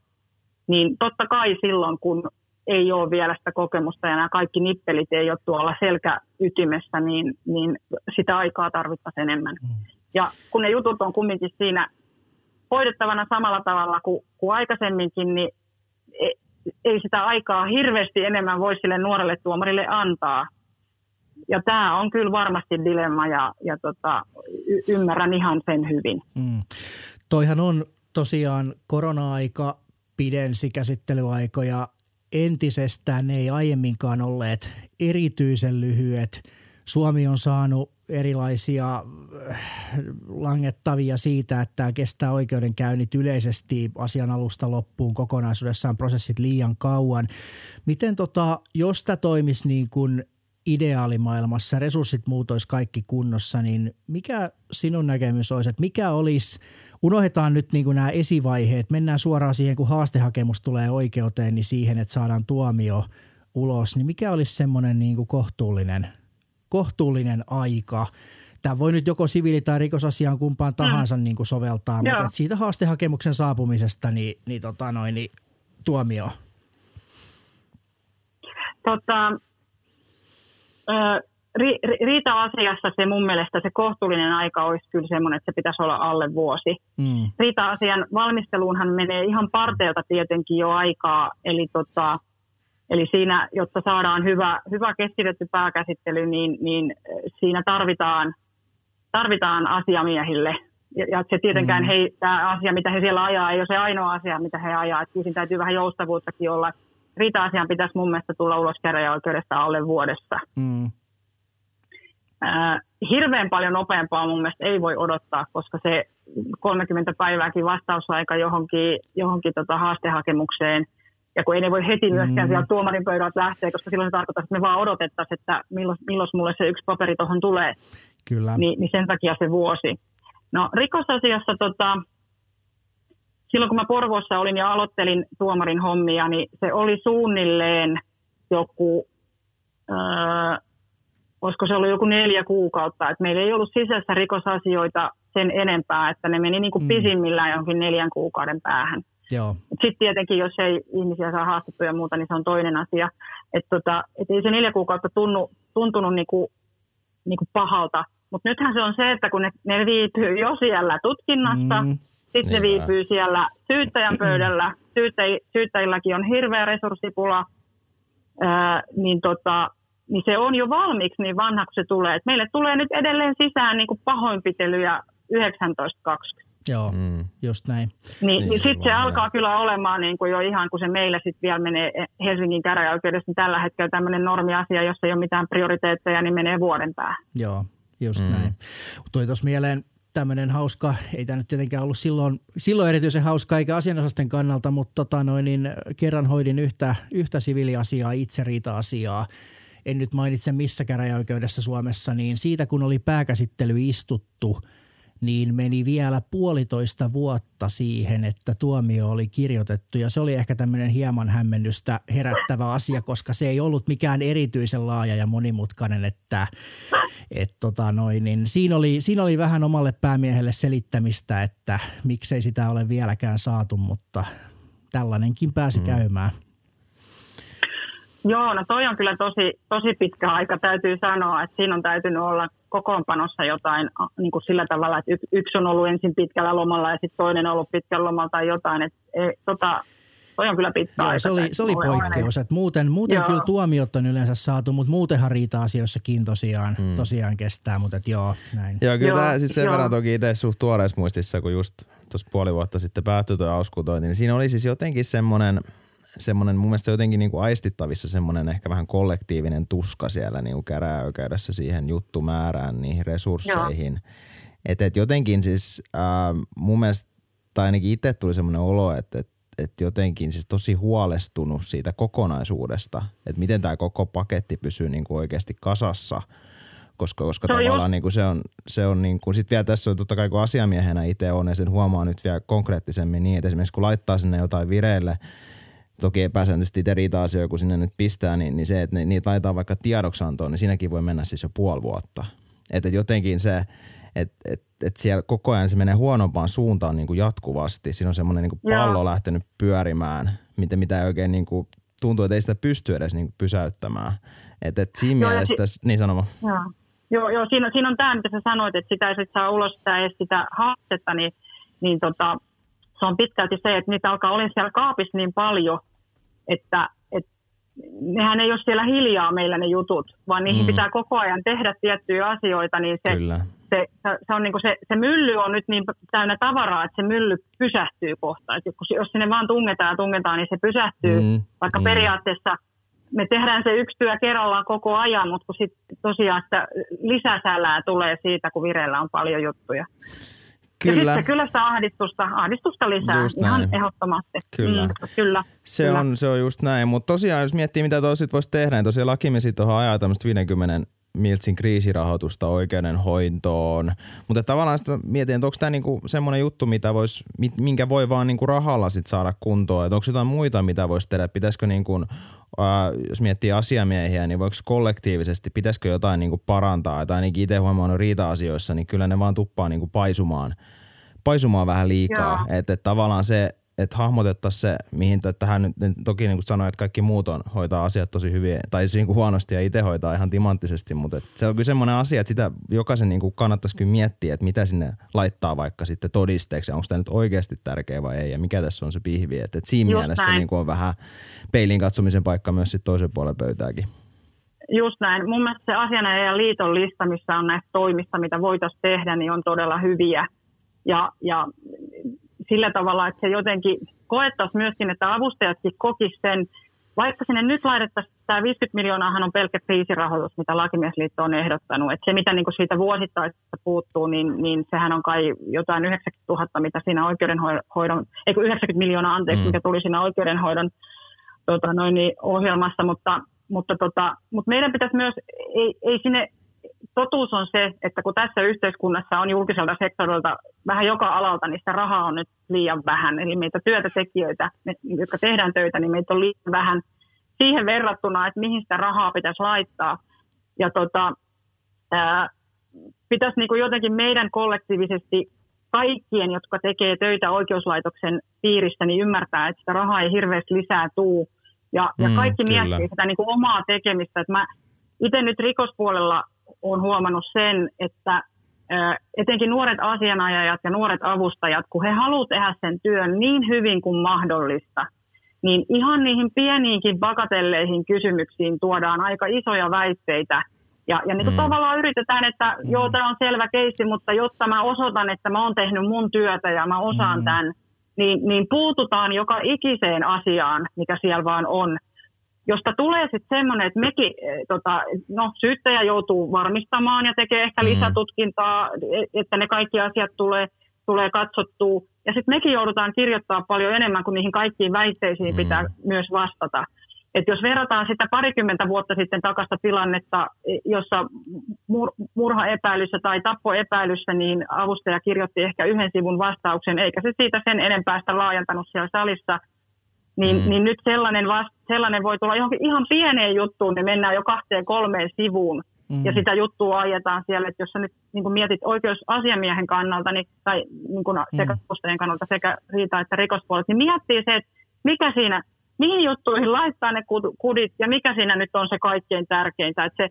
niin totta kai silloin, kun ei ole vielä sitä kokemusta ja nämä kaikki nippelit ei ole tuolla selkäytimessä, niin, niin sitä aikaa tarvittaisiin enemmän. Mm. Ja kun ne jutut on kumminkin siinä hoidettavana samalla tavalla kuin, kuin aikaisemminkin, niin e, ei sitä aikaa hirveästi enemmän voi sille nuorelle tuomarille antaa. Ja tämä on kyllä varmasti dilemma ja, ja tota, y- ymmärrän ihan sen hyvin. Mm. Toihan on tosiaan korona-aika pidensi käsittelyaikoja entisestään. Ne ei aiemminkaan olleet erityisen lyhyet. Suomi on saanut erilaisia äh, langettavia siitä, että kestää oikeudenkäynnit yleisesti asian alusta loppuun kokonaisuudessaan prosessit liian kauan. Miten tota, jos tämä toimisi niin kuin ideaalimaailmassa, resurssit muutois kaikki kunnossa, niin mikä sinun näkemys olisi, että mikä olisi, unohdetaan nyt niin kuin nämä esivaiheet, mennään suoraan siihen, kun haastehakemus tulee oikeuteen, niin siihen, että saadaan tuomio ulos, niin mikä olisi semmoinen niin kuin kohtuullinen – kohtuullinen aika. Tämä voi nyt joko siviili- tai rikosasiaan kumpaan tahansa mm. niin kuin soveltaa, Joo. mutta siitä haastehakemuksen saapumisesta niin, niin, tota noin, niin tuomio. Tota, ri, riita-asiassa se mun mielestä se kohtuullinen aika olisi kyllä semmoinen, että se pitäisi olla alle vuosi. Mm. Riita-asian valmisteluunhan menee ihan parteelta tietenkin jo aikaa, eli tota, Eli siinä, jotta saadaan hyvä, hyvä keskitetty pääkäsittely, niin, niin siinä tarvitaan, tarvitaan asiamiehille. Ja, ja se tietenkään mm. hei, tämä asia, mitä he siellä ajaa, ei ole se ainoa asia, mitä he ajaa. Että siinä täytyy vähän joustavuuttakin olla. Riita-asian pitäisi mun mielestä tulla ulos käräjäoikeudesta alle vuodessa. Mm. Äh, hirveän paljon nopeampaa mun mielestä ei voi odottaa, koska se 30 päivääkin vastausaika johonkin, johonkin tota haastehakemukseen – ja kun ei ne voi heti myöskään mm. sieltä tuomarin pöydältä lähteä, koska silloin se tarkoittaa, että me vaan odotettaisiin, että milloin, milloin mulle se yksi paperi tuohon tulee. Kyllä. Ni, niin sen takia se vuosi. No rikosasiassa tota, silloin kun mä Porvoossa olin ja aloittelin tuomarin hommia, niin se oli suunnilleen joku, öö, olisiko se ollut joku neljä kuukautta, että meillä ei ollut sisäistä rikosasioita sen enempää, että ne meni niin kuin mm. pisimmillään johonkin neljän kuukauden päähän. Sitten tietenkin, jos ei ihmisiä saa haastettua ja muuta, niin se on toinen asia. Että tota, et ei se neljä kuukautta tunnu, tuntunut niinku, niinku pahalta. Mutta nythän se on se, että kun ne, ne viipyy jo siellä tutkinnassa, mm, sitten ne viipyy siellä syyttäjän pöydällä, syyttäj, syyttäjilläkin on hirveä resurssipula, ää, niin, tota, niin se on jo valmiiksi niin vanha kuin se tulee. Et meille tulee nyt edelleen sisään niin kuin pahoinpitelyjä 1920. Joo, mm. just näin. Niin, niin, niin sitten se alkaa kyllä olemaan niin kuin jo ihan, kun se meillä sitten vielä menee Helsingin käräjäoikeudessa, niin tällä hetkellä tämmöinen normiasia, jossa ei ole mitään prioriteetteja, niin menee vuoden päähän. Joo, just mm. näin. Tuli tuossa mieleen tämmöinen hauska, ei tämä nyt tietenkään ollut silloin, silloin erityisen hauska eikä asianosasten kannalta, mutta tota noin, niin kerran hoidin yhtä, yhtä siviiliasiaa, itseriita-asiaa. En nyt mainitse missä käräjäoikeudessa Suomessa, niin siitä kun oli pääkäsittely istuttu – niin meni vielä puolitoista vuotta siihen, että tuomio oli kirjoitettu. Ja se oli ehkä tämmöinen hieman hämmennystä herättävä asia, koska se ei ollut mikään erityisen laaja ja monimutkainen, että et tota noin, niin siinä, oli, siinä oli vähän omalle päämiehelle selittämistä, että miksei sitä ole vieläkään saatu, mutta tällainenkin pääsi mm. käymään. Joo, no toi on kyllä tosi, tosi pitkä aika, täytyy sanoa, että siinä on täytynyt olla kokoonpanossa jotain niin kuin sillä tavalla, että yksi on ollut ensin pitkällä lomalla ja sitten toinen on ollut pitkällä lomalla tai jotain. Että, e, tota, toi on kyllä pitkä Joo, aika. Se oli, se oli poikkeus. Että muuten muuten joo. kyllä tuomiot on yleensä saatu, mutta muutenhan riita-asioissakin tosiaan, hmm. tosiaan kestää. Mutta et joo, näin. Joo, kyllä joo, tämä siis sen joo. verran toki itse suht tuoreessa muistissa, kun just tuossa puoli vuotta sitten päättyi tuo auskultointi, niin siinä oli siis jotenkin semmoinen – semmoinen mun mielestä jotenkin niin kuin aistittavissa semmoinen ehkä vähän kollektiivinen tuska siellä niin kuin siihen juttumäärään, niihin resursseihin. Että et jotenkin siis äh, mun mielestä, tai ainakin itse tuli semmoinen olo, että et, et jotenkin siis tosi huolestunut siitä kokonaisuudesta, että miten tämä koko paketti pysyy niin kuin oikeasti kasassa – koska, koska no tavallaan niin kuin se on, se on niin kuin, sit vielä tässä on totta kai kun asiamiehenä itse on ja sen huomaa nyt vielä konkreettisemmin niin, että esimerkiksi kun laittaa sinne jotain vireille – toki epäsääntöisesti itse riita-asioita, kun sinne nyt pistää, niin, niin se, että ne, niitä laitetaan vaikka tiedoksantoon, niin siinäkin voi mennä siis jo puoli vuotta. Että jotenkin se, että et, et siellä koko ajan se menee huonompaan suuntaan niin kuin jatkuvasti. Siinä on semmoinen niin pallo Joo. lähtenyt pyörimään, mitä, mitä ei oikein niin kuin, tuntuu, että ei sitä pysty edes niin kuin pysäyttämään. Että et siinä Joo, mielessä, si- niin sanoma. Joo. Joo, joo siinä, siinä on tämä, mitä sä sanoit, että sitä ei sit saa ulos sitä, edes sitä haastetta, niin, niin tota, se on pitkälti se, että niitä alkaa olla siellä kaapissa niin paljon, että, että nehän ei ole siellä hiljaa meillä ne jutut, vaan niihin mm. pitää koko ajan tehdä tiettyjä asioita, niin se, se, se, se, on niin kuin se, se mylly on nyt niin täynnä tavaraa, että se mylly pysähtyy kohta. Että jos sinne vaan tungetaan ja tungetaan, niin se pysähtyy, mm. vaikka mm. periaatteessa me tehdään se yksi työ kerrallaan koko ajan, mutta kun sit tosiaan sitä lisäsälää tulee siitä, kun vireillä on paljon juttuja. Kyllä. Ja kyllä sitä ahdistusta, ahdistusta lisää just ihan näin. ehdottomasti. Kyllä. Mm, kyllä. Se, kyllä. On, se on just näin, mutta tosiaan jos miettii mitä toisit voisi tehdä, niin tosiaan lakimies tuohon ajaa tämmöistä 50 miltsin kriisirahoitusta oikeudenhoitoon. Mutta tavallaan sitä mietin, että onko tämä niinku semmoinen juttu, mitä vois, minkä voi vaan niinku rahalla sit saada kuntoon. Että onko jotain muita, mitä voisi tehdä? Pitäisikö niinku äh, jos miettii asiamiehiä, niin voiko kollektiivisesti, pitäisikö jotain niin kuin parantaa, tai ainakin itse huomannut riita-asioissa, niin kyllä ne vaan tuppaa niin kuin paisumaan, paisumaan vähän liikaa. Että et tavallaan se, että hahmotettaisiin se, mihin tähän nyt toki niin kuin sanoin, että kaikki muut on, hoitaa asiat tosi hyvin, tai siis niin kuin huonosti ja itse hoitaa ihan timanttisesti, mutta se on kyllä semmoinen asia, että sitä jokaisen niin kuin kannattaisi kyllä miettiä, että mitä sinne laittaa vaikka sitten todisteeksi, onko tämä nyt oikeasti tärkeä vai ei, ja mikä tässä on se pihvi, että, että siinä Just mielessä niin kuin on vähän peilin katsomisen paikka myös sitten toisen puolen pöytääkin. Just näin. Mun mielestä se asianajajan liiton lista, missä on näistä toimista, mitä voitaisiin tehdä, niin on todella hyviä. Ja, ja sillä tavalla, että se jotenkin koettaisiin myöskin, että avustajatkin kokisivat sen, vaikka sinne nyt laitettaisiin, tämä 50 miljoonaahan on pelkkä kriisirahoitus, mitä Lakimiesliitto on ehdottanut, että se mitä niin kuin siitä vuosittaisesta puuttuu, niin, niin sehän on kai jotain 90 000, mitä siinä oikeudenhoidon, ei 90 miljoonaa anteeksi, mm. mikä tuli siinä oikeudenhoidon tota, noin, niin ohjelmassa, mutta, mutta, tota, mutta meidän pitäisi myös, ei, ei sinne totuus on se, että kun tässä yhteiskunnassa on julkiselta sektorilta vähän joka alalta, niin sitä rahaa on nyt liian vähän. Eli meitä työtätekijöitä, me, jotka tehdään töitä, niin meitä on liian vähän siihen verrattuna, että mihin sitä rahaa pitäisi laittaa. Ja tota, ää, pitäisi niin kuin jotenkin meidän kollektiivisesti kaikkien, jotka tekee töitä oikeuslaitoksen piirissä, niin ymmärtää, että sitä rahaa ei hirveästi lisää tuu. Ja, ja Mm, kaikki kyllä. miettii sitä niin kuin omaa tekemistä. Että mä itse nyt rikospuolella olen huomannut sen, että etenkin nuoret asianajajat ja nuoret avustajat, kun he haluavat tehdä sen työn niin hyvin kuin mahdollista, niin ihan niihin pieniinkin bakatelleihin kysymyksiin tuodaan aika isoja väitteitä. Ja, ja niin kuin Mm. tavallaan yritetään, että joo, tämä on selvä keissi, mutta jotta mä osoitan, että mä oon tehnyt mun työtä ja mä osaan Mm. tämän, niin, niin puututaan joka ikiseen asiaan, mikä siellä vaan on josta tulee sitten semmoinen, että mekin, eh, tota, no syyttäjä joutuu varmistamaan ja tekee ehkä Mm. lisätutkintaa, e- että ne kaikki asiat tulee, tulee katsottua. Ja sitten mekin joudutaan kirjoittaa paljon enemmän kuin niihin kaikkiin väitteisiin Mm. pitää myös vastata. Et jos verrataan sitä parikymmentä vuotta sitten takasta tilannetta, eh, jossa mur- murhaepäilyssä tai tappoepäilyssä, niin avustaja kirjoitti ehkä yhden sivun vastauksen, eikä se siitä sen enempää sitä laajentanut siellä salissa – niin, Mm. mm. niin nyt sellainen, vast, sellainen voi tulla johonkin ihan pieneen juttuun, niin mennään jo kahteen kolmeen sivuun. Mm. Mm. Ja sitä juttua ajetaan siellä, että jos sä nyt niin kuin mietit oikeusasiamiehen kannalta, niin, tai niin kuin sekä avustajien kannalta sekä riita- että rikospuolet, niin miettii se, että mikä siinä, mihin juttuihin laittaa ne kud- kudit ja mikä siinä nyt on se kaikkein tärkeintä. Että se,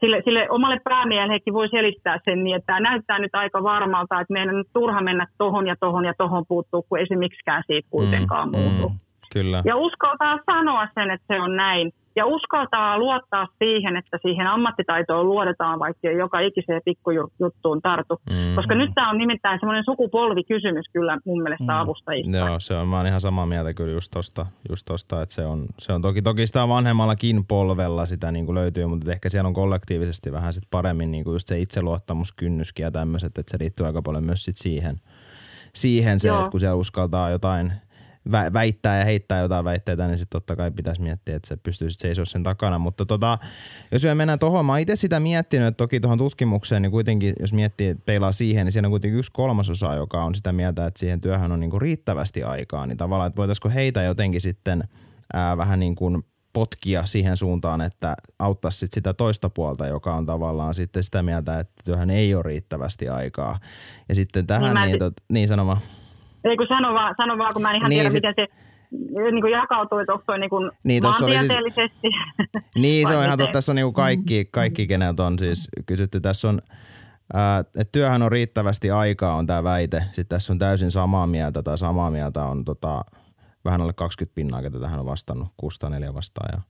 sille, sille omalle päämiehellekin voi selittää sen niin, että tämä näyttää nyt aika varmalta, että meidän on nyt turha mennä tohon ja tohon ja tohon puuttuu, kun ei se miksikään siitä kuitenkaan Mm, muutu. mm, kyllä. Ja uskaltaa sanoa sen, että se on näin. Ja uskaltaa luottaa siihen, että siihen ammattitaitoon luodetaan, vaikka joka ikiseen pikkujuttuun tartu. Mm. Koska nyt tämä on nimittäin semmoinen sukupolvikysymys kyllä mun mielestä Mm. avustajista. Joo, se on, mä oon ihan samaa mieltä kyllä just tosta, just tosta että se on, se on toki, toki sitä vanhemmallakin polvella sitä niin kuin löytyy, mutta ehkä siellä on kollektiivisesti vähän sit paremmin niin kuin just se itseluottamuskynnyskin ja tämmöiset, että se liittyy aika paljon myös sit siihen, siihen se, Joo. että kun siellä uskaltaa jotain vä- väittää ja heittää jotain väitteitä, niin sitten totta kai pitäisi miettiä, että se pystyy sitten seisoa sen takana. Mutta tota, jos me mennään tuohon, mä itse sitä miettinyt, että toki tuohon tutkimukseen, niin kuitenkin jos miettii, että peilaa siihen, niin siinä on kuitenkin yksi kolmasosa, joka on sitä mieltä, että siihen työhön on niinku riittävästi aikaa, niin tavallaan, että voitaisiko heitä jotenkin sitten ää, vähän niin kuin potkia siihen suuntaan, että auttaisi sit sitä toista puolta, joka on tavallaan sitten sitä mieltä, että työhön ei ole riittävästi aikaa. Ja sitten tähän, Niin niin, tot, niin sanoma. Ei kun sano vaan, sano vaan kun mä en ihan Niin, niin, tiedä, sit- miten se niin kuin jakautuu, että onko toi niin kuin Niin, siis- maantieteellisesti. Niin, se on ihan totta. Tässä on niinku kaikki, kaikki, keneltä on siis kysytty. Tässä on, ää, että työhän on riittävästi aikaa, on tämä väite. Sitten tässä on täysin samaa mieltä tai samaa mieltä on tota, vähän alle 20 pinnaa, ketä tähän on vastannut, 604 vastaan. Ja,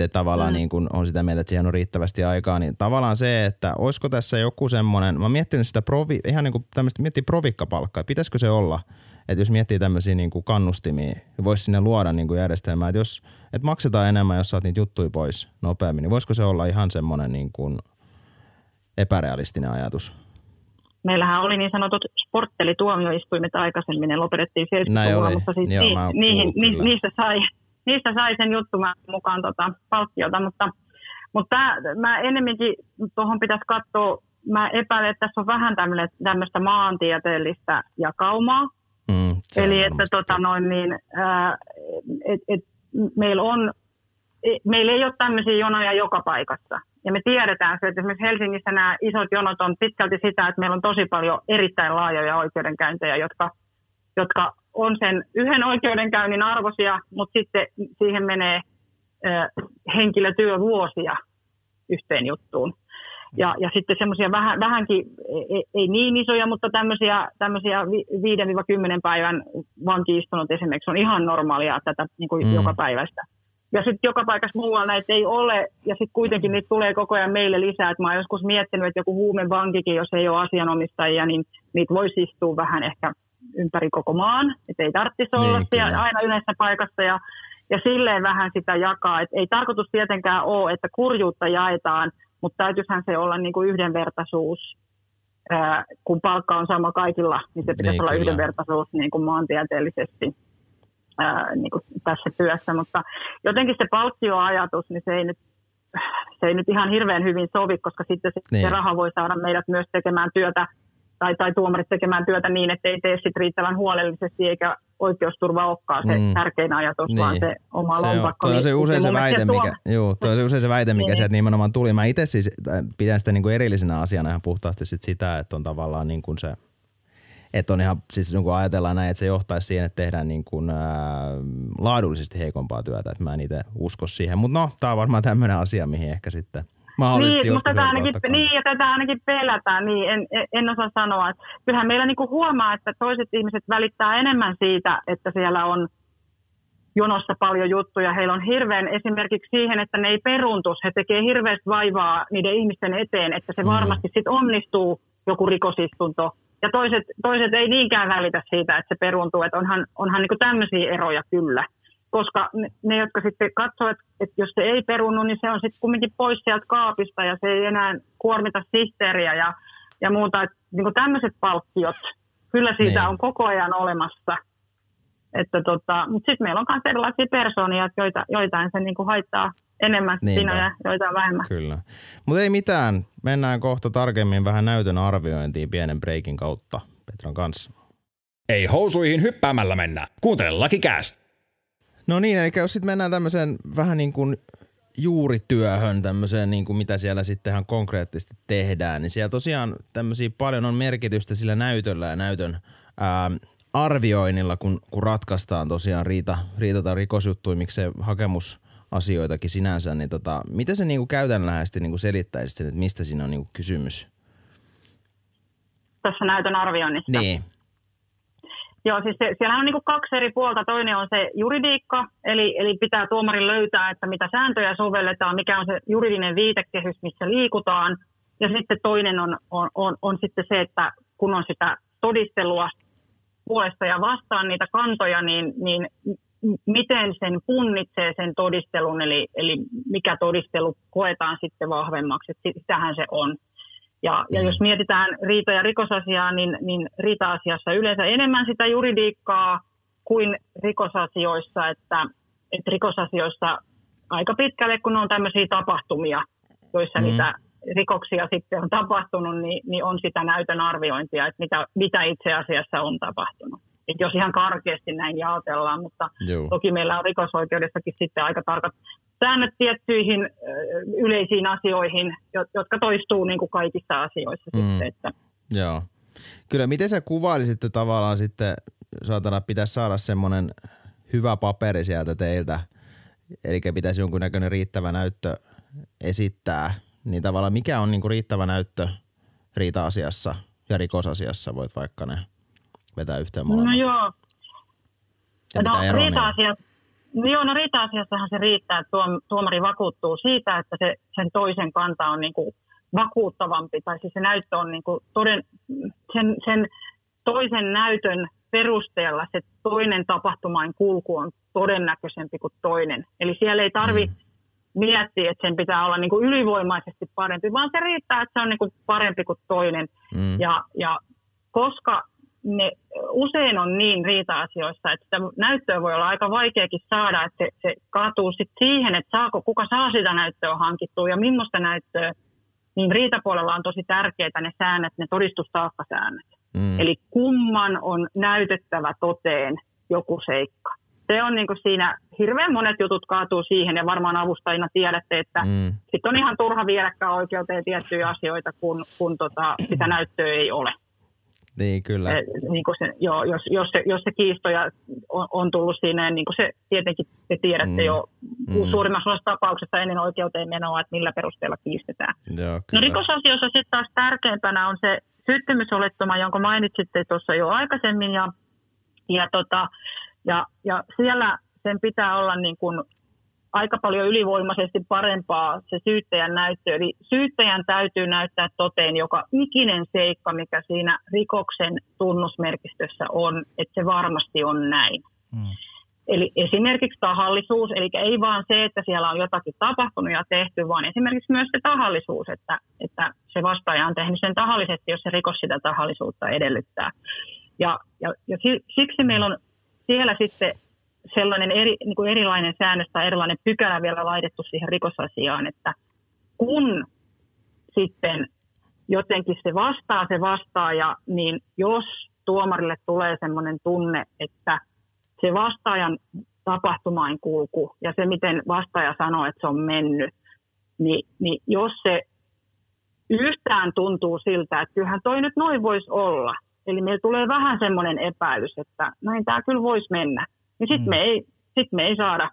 että tavallaan mm. niin kun on sitä mieltä, että siihen on riittävästi aikaa, niin tavallaan se, että olisiko tässä joku semmoinen, mä miettinyt sitä provi, ihan niin kuin tämmöistä, miettii provikkapalkkaa, pitäisikö se olla, että jos miettii tämmöisiä niin kuin kannustimia, niin voisi sinne luoda niin kuin järjestelmää, että jos että maksetaan enemmän, jos saat niitä juttuja pois nopeammin, niin voisiko se olla ihan semmoinen niin kuin epärealistinen ajatus? Meillähän oli niin sanotut sporttelituomioistuimet aikaisemmin, ne lopetettiin Näin oli. Facebook-luvulla, mutta siis Joo, ni, mä oon niihin, kuullut ni, niistä, sai, niistä sai sen juttumaan mukaan tota, palkkiota, mutta, mutta mä ennemminkin tuohon pitäisi katsoa, mä epäilen, että tässä on vähän tämmöistä maantieteellistä jakaumaa, Mm, Eli että tota, noin, niin, ää, et, et, meillä, on, e- meillä ei ole tämmöisiä jonoja joka paikassa. Ja me tiedetään se, että esimerkiksi Helsingissä nämä isot jonot on pitkälti sitä, että meillä on tosi paljon erittäin laajoja oikeudenkäyntejä, jotka, jotka on sen yhden oikeudenkäynnin arvoisia, mutta sitten siihen menee henkilötyövuosia yhteen juttuun. Ja, ja sitten semmoisia vähän, vähänkin, ei, ei niin isoja, mutta tämmöisiä, tämmöisiä vi- 5-10 päivän vankiistunut esimerkiksi on ihan normaalia tätä niin kuin mm. joka päivästä. Ja sitten joka paikassa muualla näitä ei ole, ja sitten kuitenkin niitä tulee koko ajan meille lisää. Et mä oon joskus miettinyt, että joku huumevankikin, jos ei ole asianomistajia, niin niitä voisi istua vähän ehkä ympäri koko maan. Että ei tarvitsisi olla Niin, siellä aina yhdessä paikassa, ja, ja silleen vähän sitä jakaa. Et ei tarkoitus tietenkään ole, että kurjuutta jaetaan, mutta täytyisihän se olla niin kuin yhdenvertaisuus. Ää, kun palkka on sama kaikilla, niin se pitäisi Niin, olla kyllä. yhdenvertaisuus niin kuin maantieteellisesti ää, niin kuin tässä työssä. Mutta jotenkin se palkkioajatus, niin se ei nyt se ei nyt ihan hirveän hyvin sovi, koska sitten se, Niin. se raha voi saada meidät myös tekemään työtä tai, tai tuomarit tekemään työtä niin, että ei tee sit riittävän huolellisesti eikä oikeusturva olekaan se mm. tärkein ajatus, niin. vaan se oma se lompakko. On, se usein se väite, mikä, juu, toi se usein se väite, mikä niin. sieltä nimenomaan tuli. Mä itse siis pidän sitä niin kuin erillisenä asiana ihan puhtaasti sit sitä, että on tavallaan niin kuin se – että on ihan, siis niin kuin ajatellaan näin, että se johtaisi siihen, että tehdään niin kuin, ää, laadullisesti heikompaa työtä, että mä en itse usko siihen. Mutta no, tämä on varmaan tämmöinen asia, mihin ehkä sitten mahdollisesti niin, mutta tätä ainakin, niin, ja tätä ainakin pelätään, niin en, en osaa sanoa. Että kyllähän meillä niin kuin huomaa, että toiset ihmiset välittää enemmän siitä, että siellä on jonossa paljon juttuja. Heillä on hirveän esimerkiksi siihen, että ne ei peruntus. He tekee hirveästi vaivaa niiden ihmisten eteen, että se mm. varmasti sitten onnistuu joku rikosistunto ja toiset, toiset ei niinkään välitä siitä, että se peruntuu, että onhan, onhan niin tämmöisiä eroja kyllä. Koska ne, ne jotka sitten katsoo, että, että jos se ei perunnu, niin se on sitten kumminkin pois sieltä kaapista ja se ei enää kuormita sihteeriä ja, ja muuta. Että niin tämmöiset palkkiot, kyllä siitä niin. on koko ajan olemassa. Että tota, mutta sitten meillä on myös erilaisia persoonia, joita, joitain se niin haittaa enemmän Niinpä. siinä ja joitain vähemmän. Kyllä. Mutta ei mitään. Mennään kohta tarkemmin vähän näytön arviointiin pienen breikin kautta Petran kanssa. Ei housuihin hyppäämällä mennä. Kuuntele Lakikääst. No niin, eli jos sitten mennään tämmöiseen vähän niin kuin juurityöhön, tämmöiseen niin kuin mitä siellä sitten ihan konkreettisesti tehdään, niin siellä tosiaan tämmöisiä paljon on merkitystä sillä näytöllä ja näytön ää, arvioinnilla, kun, kun ratkaistaan tosiaan riita, riita tai rikosjuttuja, miksei hakemus asioitakin sinänsä, niin tota, miten se niinku käytännönläheisesti niinku selittäisit sen, että mistä siinä on niinku kysymys? Tässä näytön arvioinnissa? Niin. Joo, siis se, siellä on niin kaksi eri puolta. Toinen on se juridiikka, eli, eli pitää tuomarin löytää, että mitä sääntöjä sovelletaan, mikä on se juridinen viitekehys, missä liikutaan. Ja sitten toinen on, on, on, on sitten se, että kun on sitä todistelua puolesta ja vastaan niitä kantoja, niin, niin miten sen punnitsee sen todistelun, eli, eli mikä todistelu koetaan sitten vahvemmaksi, sitähän se on. Ja, ja mm. jos mietitään riita- ja rikosasiaa, niin, niin riita-asiassa yleensä enemmän sitä juridiikkaa kuin rikosasioissa, että, että rikosasioissa aika pitkälle, kun on tämmöisiä tapahtumia, joissa mm. niitä rikoksia sitten on tapahtunut, niin, niin on sitä näytön arviointia, että mitä, mitä itse asiassa on tapahtunut että jos ihan karkeasti näin jaotellaan, mutta Joo. toki meillä on rikosoikeudessakin sitten aika tarkat säännöt tiettyihin yleisiin asioihin, jotka toistuu niin kuin kaikissa asioissa mm. sitten. Että. Joo. Kyllä, miten sä kuvailisitte tavallaan sitten, saatana pitäisi saada semmoinen hyvä paperi sieltä teiltä, eli pitäisi jonkunnäköinen riittävä näyttö esittää, niin tavallaan mikä on niin kuin riittävä näyttö riita-asiassa ja rikosasiassa, voit vaikka ne vetää yhteen molemmat? No joo. Ja no riita-asiassa, joo, no riita-asiassahan se riittää, että tuomari vakuuttuu siitä, että se, sen toisen kanta on niin kuin vakuuttavampi, tai siis se näyttö on niin kuin toden, sen, sen toisen näytön perusteella se toinen tapahtumain kulku on todennäköisempi kuin toinen. Eli siellä ei tarvi mm. miettiä, että sen pitää olla niin kuin ylivoimaisesti parempi, vaan se riittää, että se on niin kuin parempi kuin toinen. Mm. Ja, ja koska ne usein on niin riita-asioissa, että sitä näyttöä voi olla aika vaikeakin saada, että se, se kaatuu sit siihen, että saako, kuka saa sitä näyttöä hankittua ja millaista näyttöä, niin riitapuolella on tosi tärkeitä ne säännöt, ne todistustaakkasäännöt. Mm. Eli kumman on näytettävä toteen joku seikka. Se on niin siinä, hirveän monet jutut kaatuu siihen ja varmaan avustajina tiedätte, että mm. sitten on ihan turha viedäkään oikeuteen tiettyjä asioita, kun, kun tota, sitä näyttöä ei ole. Niin, kyllä. Eh, niin kuin se, joo, jos, jos, se, jos se kiistoja on, on tullut siinä, niin kuin se tietenkin te tiedätte mm. jo mm. suurimmassa osassa tapauksessa ennen oikeuteen menoa, että millä perusteella kiistetään. Joo, no rikosasioissa sitten taas tärkeimpänä on se syyttömyysolettoma, jonka mainitsitte tuossa jo aikaisemmin, ja, ja, tota, ja, ja siellä sen pitää olla niin kuin aika paljon ylivoimaisesti parempaa se syyttäjän näyttö. Eli syyttäjän täytyy näyttää toteen joka ikinen seikka, mikä siinä rikoksen tunnusmerkistössä on, että se varmasti on näin. Hmm. Eli esimerkiksi tahallisuus, eli ei vaan se, että siellä on jotakin tapahtunut ja tehty, vaan esimerkiksi myös se tahallisuus, että, että se vastaaja on tehnyt sen tahallisesti, jos se rikos sitä tahallisuutta edellyttää. Ja, ja, ja siksi meillä on siellä sitten sellainen eri, niin kuin erilainen säännös tai erilainen pykälä vielä laitettu siihen rikosasiaan, että kun sitten jotenkin se vastaa se vastaaja, niin jos tuomarille tulee sellainen tunne, että se vastaajan tapahtumain kulku ja se, miten vastaaja sanoo, että se on mennyt, niin, niin jos se yhtään tuntuu siltä, että kyllähän toi nyt noin voisi olla, eli meillä tulee vähän semmoinen epäilys, että näin tämä kyllä voisi mennä, niin sitten mm. me, ei, sit me ei saada,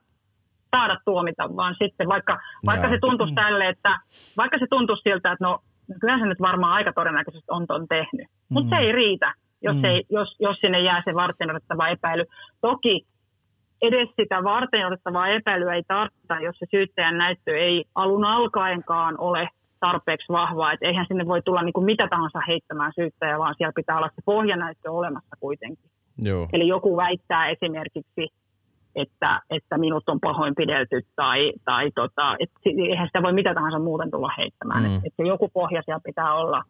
saada tuomita, vaan sitten vaikka, vaikka se tuntuisi tälle, että vaikka se tuntuisi siltä, että no, no kyllä se nyt varmaan aika todennäköisesti on ton tehnyt, mm. mutta se ei riitä, jos, mm. ei, jos, jos sinne jää se varten otettava epäily. Toki edes sitä varten otettavaa epäilyä ei tarvita, jos se syyttäjän näyttö ei alun alkaenkaan ole tarpeeksi vahvaa. Että eihän sinne voi tulla niin kuin mitä tahansa heittämään syyttäjä, vaan siellä pitää olla se pohjanäyttö olemassa kuitenkin. Joo. Eli joku väittää esimerkiksi, että, että minut on pahoinpidelty tai, tai tota, että eihän sitä voi mitä tahansa muuten tulla heittämään. Mm. Että, että joku pohja siellä pitää olla.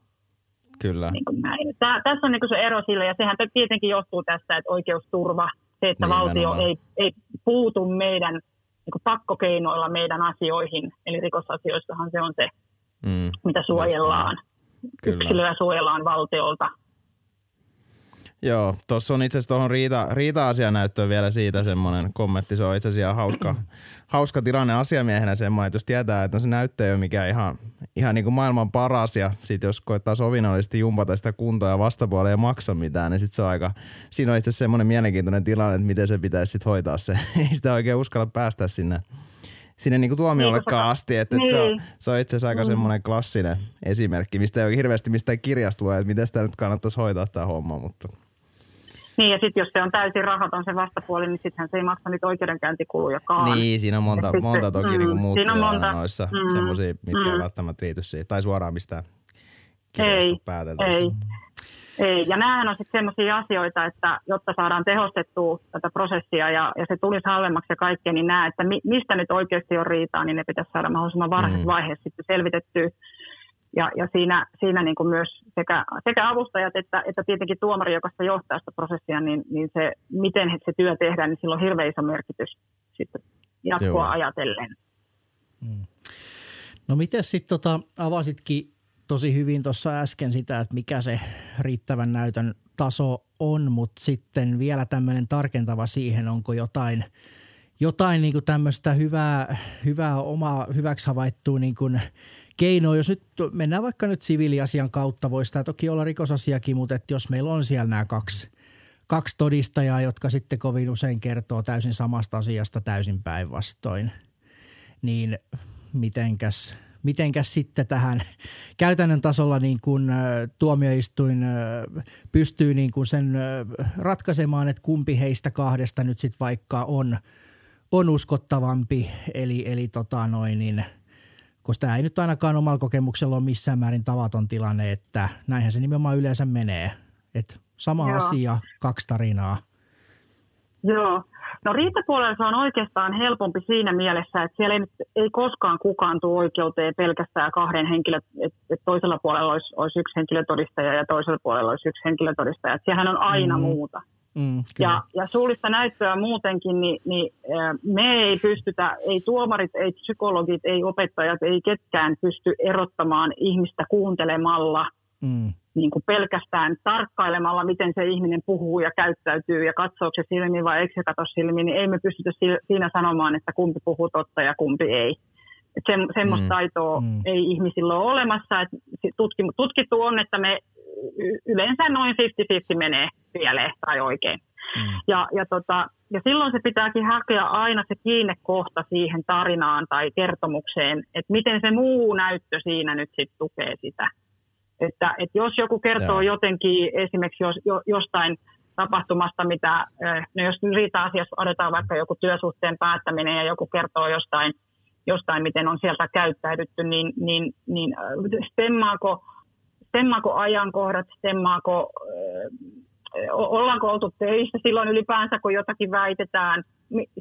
Kyllä. Niin kuin näin. Tää, tässä on niin se ero sille, ja sehän tietenkin johtuu tästä, että oikeusturva, se, että niin, valtio ei, ei puutu meidän niin kuin pakkokeinoilla meidän asioihin, eli rikosasioissahan se on se, mm. mitä suojellaan. Kyllä. Yksilöä suojellaan valtiolta Joo, tuossa on itse asiassa tuohon riita, riita-asianäyttöön vielä siitä semmoinen kommentti. Se on itse asiassa hauska, hauska tilanne asiamiehenä semmoinen, että jos tietää, että no se näyttö ei ole mikään ihan, ihan niin kuin maailman paras ja sitten jos koittaa sovinnollisesti jumpata sitä kuntoa ja vastapuolella ei maksa mitään, niin sitten se on aika, siinä on itse asiassa semmoinen mielenkiintoinen tilanne, että miten se pitäisi sitten hoitaa se. ei sitä oikein uskalla päästä sinne sinne niinku tuomiollekaan niin, asti. Että, niin. se, on, se on itse asiassa aika mm. semmoinen klassinen esimerkki, mistä ei ole hirveästi mistään kirjasta tulee, että miten sitä nyt kannattaisi hoitaa tämä homma, mutta niin, ja sitten jos se on täysin rahaton se vastapuoli, niin sittenhän se ei maksa niitä oikeudenkäyntikulujakaan. Niin, siinä on monta, sitten, monta toki mm, niin muuttuja monta, noissa, mm, semmoisia, mitkä mm. ei välttämättä riity siihen, tai suoraan mistään ei, ei, ei, ja nämähän on sitten sellaisia asioita, että jotta saadaan tehostettua tätä prosessia ja, ja se tulisi halvemmaksi ja kaikkea, niin nämä, että mi, mistä nyt oikeasti on riitaa, niin ne pitäisi saada mahdollisimman varhaisessa mm. vaiheessa sitten selvitettyä. Ja, ja siinä, siinä niin kuin myös sekä, sekä avustajat että, että tietenkin tuomari, joka sitä johtaa sitä prosessia, niin, niin se, miten se työ tehdään, niin sillä on hirveän iso merkitys sitten jatkoa Joo. ajatellen. Hmm. No miten sitten tota, avasitkin tosi hyvin tuossa äsken sitä, että mikä se riittävän näytön taso on, mutta sitten vielä tämmöinen tarkentava siihen, onko jotain, jotain niin tämmöistä hyvää, hyvää omaa hyväksi havaittua niin kuin keino, jos nyt mennään vaikka nyt siviiliasian kautta, voisi tämä toki olla rikosasiakin, mutta että jos meillä on siellä nämä kaksi, kaksi todistajaa, jotka sitten kovin usein kertoo täysin samasta asiasta täysin päinvastoin, niin mitenkäs, mitenkäs sitten tähän käytännön tasolla niin kuin tuomioistuin pystyy niin kuin sen ratkaisemaan, että kumpi heistä kahdesta nyt sitten vaikka on, on uskottavampi, eli, eli tota noin, niin – koska tämä ei nyt ainakaan omalla kokemuksella ole missään määrin tavaton tilanne, että näinhän se nimenomaan yleensä menee. Että sama Joo. asia, kaksi tarinaa. Joo. No riitapuolella se on oikeastaan helpompi siinä mielessä, että siellä ei, ei koskaan kukaan tule oikeuteen pelkästään kahden henkilön, että et toisella puolella olisi, olisi yksi henkilötodistaja ja toisella puolella olisi yksi henkilötodistaja. Että sehän on aina mm. muuta. Mm, ja, ja suullista näyttöä muutenkin, niin, niin me ei pystytä, ei tuomarit, ei psykologit, ei opettajat, ei ketkään pysty erottamaan ihmistä kuuntelemalla mm. niin kuin pelkästään tarkkailemalla, miten se ihminen puhuu ja käyttäytyy ja katsoo se silmiin vai eikö se katso silmiin, niin ei me pystytä siinä sanomaan, että kumpi puhuu totta ja kumpi ei. Et se, semmoista mm. taitoa mm. ei ihmisillä ole olemassa. Et tutkittu on, että me yleensä noin 50-50 menee pieleen tai oikein. Mm. Ja, ja, tota, ja silloin se pitääkin hakea aina se kiinnekohta siihen tarinaan tai kertomukseen, että miten se muu näyttö siinä nyt sitten tukee sitä. Että, että jos joku kertoo Joo. jotenkin esimerkiksi jos, jo, jostain tapahtumasta, mitä, no jos riita-asiassa otetaan vaikka joku työsuhteen päättäminen ja joku kertoo jostain, jostain miten on sieltä käyttäydytty, niin, niin, niin stemmaako stemmaako ajankohdat, stemmaako, ollaanko oltu töissä silloin ylipäänsä, kun jotakin väitetään.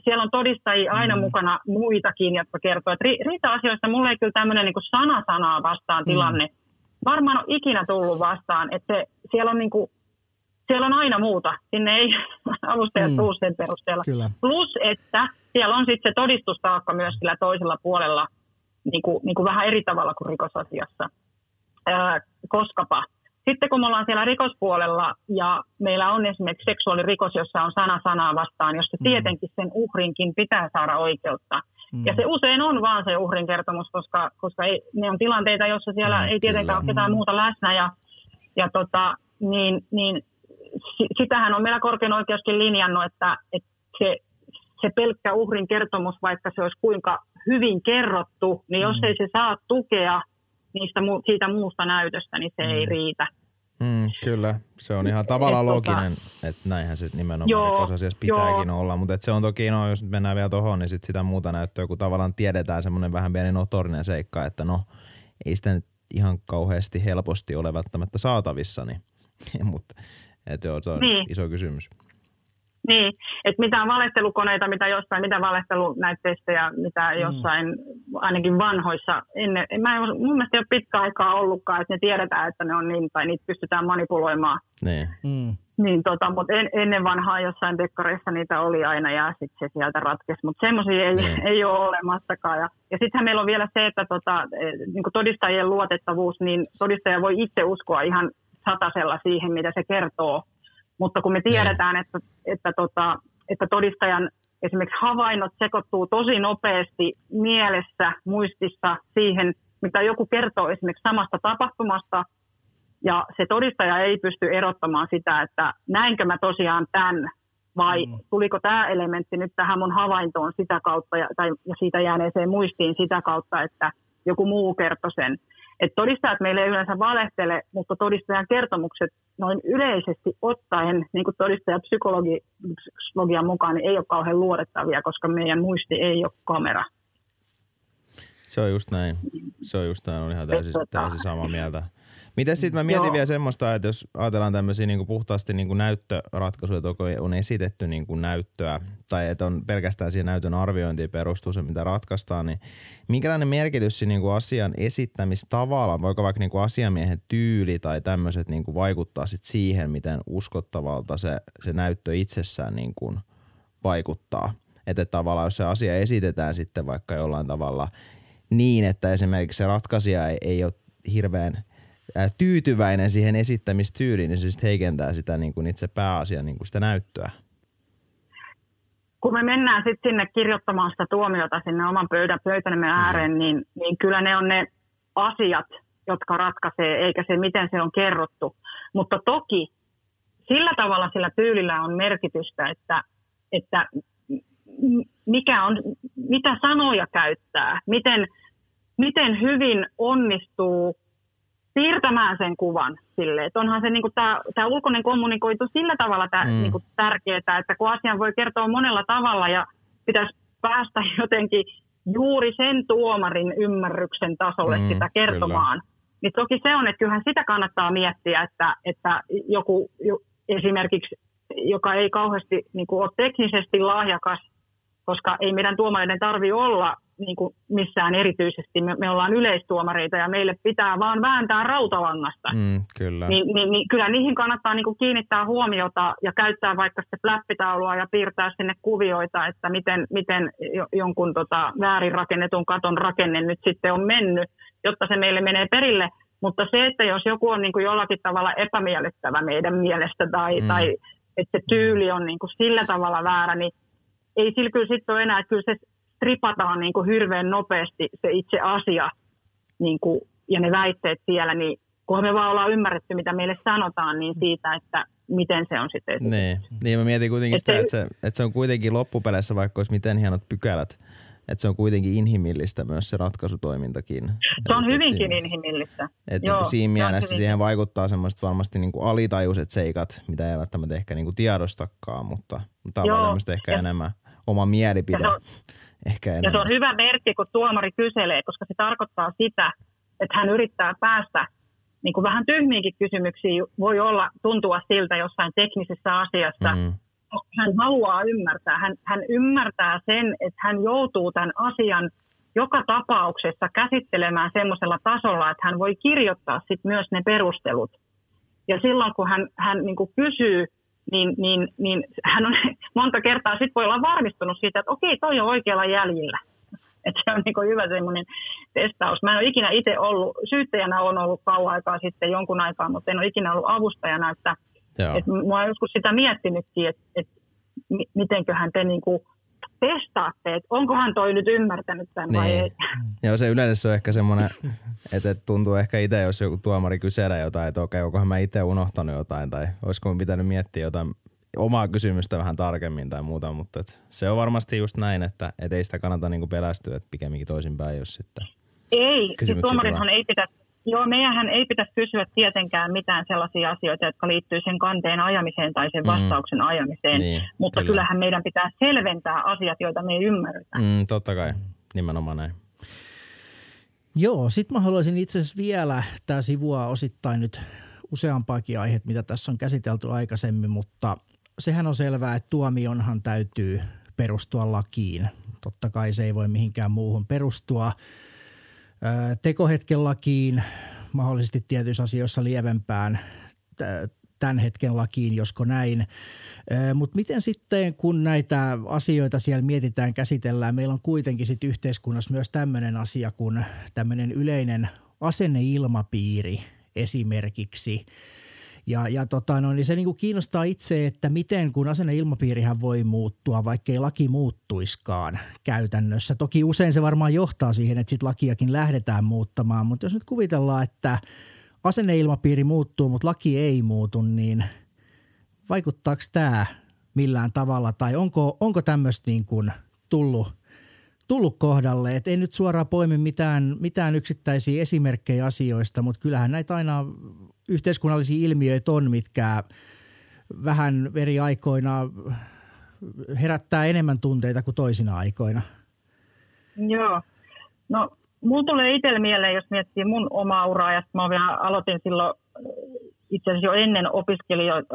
Siellä on todistajia aina mm. mukana muitakin, jotka kertoo, että riita-asioissa mulle ei kyllä tämmöinen niin sana sanaa vastaan mm. tilanne varmaan on ikinä tullut vastaan, että se, siellä on niin kuin, siellä on aina muuta. Sinne ei avustajat mm. tuu sen perusteella. Kyllä. Plus, että siellä on sitten se todistustaakka myös sillä toisella puolella niin kuin, niin kuin vähän eri tavalla kuin rikosasiassa ää, koskapa. Sitten kun me ollaan siellä rikospuolella ja meillä on esimerkiksi seksuaalirikos, jossa on sana sanaa vastaan, jossa mm. tietenkin sen uhrinkin pitää saada oikeutta. Mm. Ja se usein on vaan se uhrin kertomus, koska, koska ei, ne on tilanteita, joissa siellä mm, ei tietenkään kyllä. ole ketään mm. muuta läsnä. Ja, ja tota, niin, niin sitähän on meillä korkein oikeuskin linjannut, että, että se, se pelkkä uhrin kertomus, vaikka se olisi kuinka hyvin kerrottu, niin jos mm. ei se saa tukea niistä, siitä muusta näytöstä, niin se mm. ei riitä. Mm, kyllä, se on ihan tavallaan et, tota- loginen, tota, että näinhän se nimenomaan joo, rikosasiassa pitääkin joo. olla, mutta se on toki, no jos mennään vielä tuohon, niin sit sitä muuta näyttöä, kun tavallaan tiedetään semmoinen vähän pieni notorinen seikka, että no ei sitä nyt ihan kauheasti helposti ole välttämättä saatavissa, niin, mutta että joo, se on niin. iso kysymys. Niin, että mitään valehtelukoneita, mitä jossain, mitä valehtelunäytteistä mitä mm. jossain, ainakin vanhoissa, ennen, mä en, mun mielestä ei ole pitkä aikaa ollutkaan, että ne tiedetään, että ne on niin, tai niitä pystytään manipuloimaan. Niin. Mm. Niin, tota, mutta en, ennen vanhaa jossain dekkareissa niitä oli aina ja sitten se sieltä ratkesi, mutta semmoisia ei, niin. ei ole olemassakaan. Ja, ja sittenhän meillä on vielä se, että tota, e, niin todistajien luotettavuus, niin todistaja voi itse uskoa ihan satasella siihen, mitä se kertoo mutta kun me niin. tiedetään, että, että, tota, että todistajan esimerkiksi havainnot sekoittuu tosi nopeasti mielessä, muistissa siihen, mitä joku kertoo esimerkiksi samasta tapahtumasta, ja se todistaja ei pysty erottamaan sitä, että näinkö mä tosiaan tämän, vai mm. tuliko tämä elementti nyt tähän mun havaintoon sitä kautta, ja, tai, ja siitä jääneeseen muistiin sitä kautta, että joku muu kertoi sen. Et todistajat meille ei yleensä valehtele, mutta todistajan kertomukset noin yleisesti ottaen, niin kuin todistajan psykologi, psykologian mukaan, niin ei ole kauhean luotettavia, koska meidän muisti ei ole kamera. Se on just näin. Se on just näin, on ihan täysin, täysin samaa mieltä. Miten sitten mä mietin Joo. vielä semmoista, että jos ajatellaan tämmöisiä niin puhtaasti niin kuin näyttöratkaisuja, että on esitetty niin kuin näyttöä tai että on pelkästään siihen näytön arviointiin perustuu se, mitä ratkaistaan, niin minkälainen merkitys siinä niin kuin asian esittämistavalla, voiko vaikka niin kuin asiamiehen tyyli tai tämmöiset niin kuin vaikuttaa sit siihen, miten uskottavalta se, se näyttö itsessään niin kuin vaikuttaa? Että tavallaan jos se asia esitetään sitten vaikka jollain tavalla niin, että esimerkiksi se ratkaisija ei, ei ole hirveän tyytyväinen siihen esittämistyyliin, niin se sitten heikentää sitä niin kuin itse pääasian niin kuin sitä näyttöä. Kun me mennään sitten sinne kirjoittamaan sitä tuomiota sinne oman pöydän, pöytämme mm. ääreen, mm. niin, niin kyllä ne on ne asiat, jotka ratkaisee, eikä se miten se on kerrottu. Mutta toki sillä tavalla sillä tyylillä on merkitystä, että, että mikä on, mitä sanoja käyttää, miten, miten hyvin onnistuu siirtämään sen kuvan sille. Että onhan se niinku tämä ulkoinen kommunikoitu sillä tavalla tää, mm. niinku tärkeää, että kun asian voi kertoa monella tavalla ja pitäisi päästä jotenkin juuri sen tuomarin ymmärryksen tasolle mm, sitä kertomaan. Kyllä. Niin toki se on, että kyllähän sitä kannattaa miettiä, että, että joku esimerkiksi, joka ei kauheasti niin kuin ole teknisesti lahjakas, koska ei meidän tuomareiden tarvi olla niin kuin missään erityisesti. Me, me ollaan yleistuomareita ja meille pitää vaan vääntää rautalangasta. Mm, kyllä. Niin, niin, niin, kyllä niihin kannattaa niin kuin kiinnittää huomiota ja käyttää vaikka sitten flappitaulua ja piirtää sinne kuvioita, että miten, miten jonkun tota, väärin rakennetun katon rakenne nyt sitten on mennyt, jotta se meille menee perille. Mutta se, että jos joku on niin kuin jollakin tavalla epämiellyttävä meidän mielestä tai, mm. tai että se tyyli on niin kuin sillä tavalla väärä, niin ei sillä kyllä sitten ole enää, että kyllä se stripataan niin kuin hirveän nopeasti se itse asia niin kuin, ja ne väitteet siellä, niin kunhan me vaan ollaan ymmärretty, mitä meille sanotaan, niin siitä, että miten se on sitten Niin, niin mä mietin kuitenkin että sitä, että se, että se on kuitenkin loppupeleissä, vaikka olisi miten hienot pykälät, että se on kuitenkin inhimillistä myös se ratkaisutoimintakin. Se on et, hyvinkin siinä, inhimillistä. Että Joo, niin siinä mielessä siihen vaikuttaa semmoista varmasti niin kuin alitajuiset seikat, mitä ei välttämättä ehkä niin kuin tiedostakaan, mutta tavallaan ehkä ja, enemmän oma mielipide. Ja se on, Ehkä Ja se on hyvä merkki, kun tuomari kyselee, koska se tarkoittaa sitä, että hän yrittää päästä niin kuin vähän tyhmiinkin kysymyksiin voi olla, tuntua siltä jossain teknisessä asiassa. Mm. Hän haluaa ymmärtää. Hän, hän ymmärtää sen, että hän joutuu tämän asian joka tapauksessa käsittelemään semmoisella tasolla, että hän voi kirjoittaa sit myös ne perustelut. Ja silloin kun hän, hän niin kuin kysyy niin, niin, niin hän on monta kertaa sit voi olla varmistunut siitä, että okei, toi on oikealla jäljellä. Että se on niin hyvä semmoinen testaus. Mä en ole ikinä itse ollut, syyttäjänä on ollut kauan aikaa sitten jonkun aikaa, mutta en ole ikinä ollut avustajana, että, että mä oon joskus sitä miettinytkin, että, että mitenköhän te niin kuin testaatte, että onkohan toi nyt ymmärtänyt tämän niin. vai ei. Joo, se yleensä on ehkä semmoinen, että tuntuu ehkä itse, jos joku tuomari kyselee jotain, että okei, onkohan mä itse unohtanut jotain tai olisiko pitänyt miettiä jotain omaa kysymystä vähän tarkemmin tai muuta, mutta et se on varmasti just näin, että et ei sitä kannata niinku pelästyä, että pikemminkin toisinpäin, jos sitten Ei, siis tuomarinhan ei pitäisi Joo, meidän ei pitäisi kysyä tietenkään mitään sellaisia asioita, jotka liittyy sen kanteen ajamiseen tai sen mm. vastauksen mm. ajamiseen, niin, mutta kyllä. kyllähän meidän pitää selventää asiat, joita me ei ymmärretä. Mm, totta kai, nimenomaan näin. Joo, sitten mä haluaisin itse asiassa vielä, tämä sivua osittain nyt useampaakin aiheet, mitä tässä on käsitelty aikaisemmin, mutta sehän on selvää, että tuomionhan täytyy perustua lakiin. Totta kai se ei voi mihinkään muuhun perustua. Tekohetken lakiin, mahdollisesti tietyissä asioissa lievempään tämän hetken lakiin, josko näin. Mutta miten sitten, kun näitä asioita siellä mietitään, käsitellään, meillä on kuitenkin sitten yhteiskunnassa myös tämmöinen asia kuin tämmöinen yleinen asenneilmapiiri esimerkiksi – ja, ja tota, no, niin se kuin kiinnostaa itse, että miten kun asenneilmapiirihän voi muuttua, vaikkei laki muuttuiskaan käytännössä. Toki usein se varmaan johtaa siihen, että sit lakiakin lähdetään muuttamaan, mutta jos nyt kuvitellaan, että asenneilmapiiri muuttuu, mutta laki ei muutu, niin vaikuttaako tämä millään tavalla tai onko, onko tämmöistä niin kuin tullut tullut kohdalle. Et ei nyt suoraan poimi mitään, mitään yksittäisiä esimerkkejä asioista, mutta kyllähän näitä aina yhteiskunnallisia ilmiöitä on, mitkä vähän eri aikoina herättää enemmän tunteita kuin toisina aikoina. Joo. No, mulla tulee itselle mieleen, jos miettii mun omaa uraa, ja mä vielä aloitin silloin itse asiassa jo ennen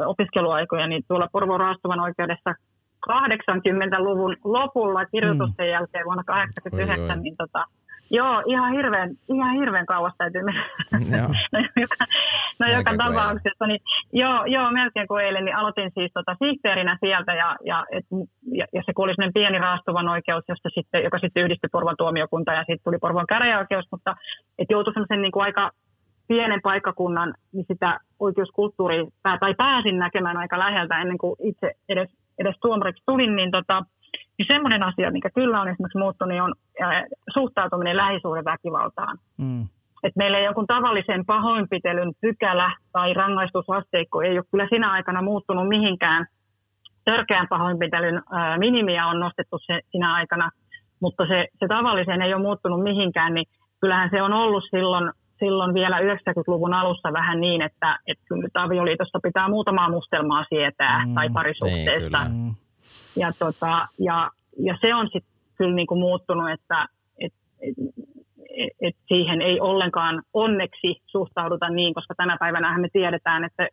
opiskeluaikoja, niin tuolla Porvoon raastuvan oikeudessa 80-luvun lopulla kirjoitusten mm. jälkeen vuonna 1989, niin tota, Joo, ihan hirveän, ihan hirveän kauas täytyy mennä. no, joka, no joka tapauksessa. Niin, joo, joo, melkein kuin eilen, niin aloitin siis tota, sihteerinä sieltä ja, ja, et, ja, ja se kuuli pieni raastuvan oikeus, josta sitten, joka sitten yhdistyi Porvan tuomiokunta ja sitten tuli Porvan käräjäoikeus, mutta et joutui semmoisen niin kuin aika pienen paikkakunnan, niin sitä oikeuskulttuuria, tai pääsin näkemään aika läheltä ennen kuin itse edes, edes tuomariksi tulin, niin tota, niin semmoinen asia, mikä kyllä on esimerkiksi muuttunut, niin on suhtautuminen lähisuhdeväkivaltaan. Mm. Et meillä ei jonkun tavallisen pahoinpitelyn pykälä tai rangaistusasteikko ei ole kyllä sinä aikana muuttunut mihinkään. Törkeän pahoinpitelyn ää, minimiä on nostettu se, sinä aikana, mutta se, se tavallisen ei ole muuttunut mihinkään, niin kyllähän se on ollut silloin, silloin vielä 90-luvun alussa vähän niin, että, että kyllä nyt avioliitossa pitää muutamaa mustelmaa sietää mm, tai parisuhteesta. Niin, ja, tota, ja, ja se on sitten kyllä niin kuin muuttunut, että et, et, et siihen ei ollenkaan onneksi suhtauduta niin, koska tänä päivänä me tiedetään, että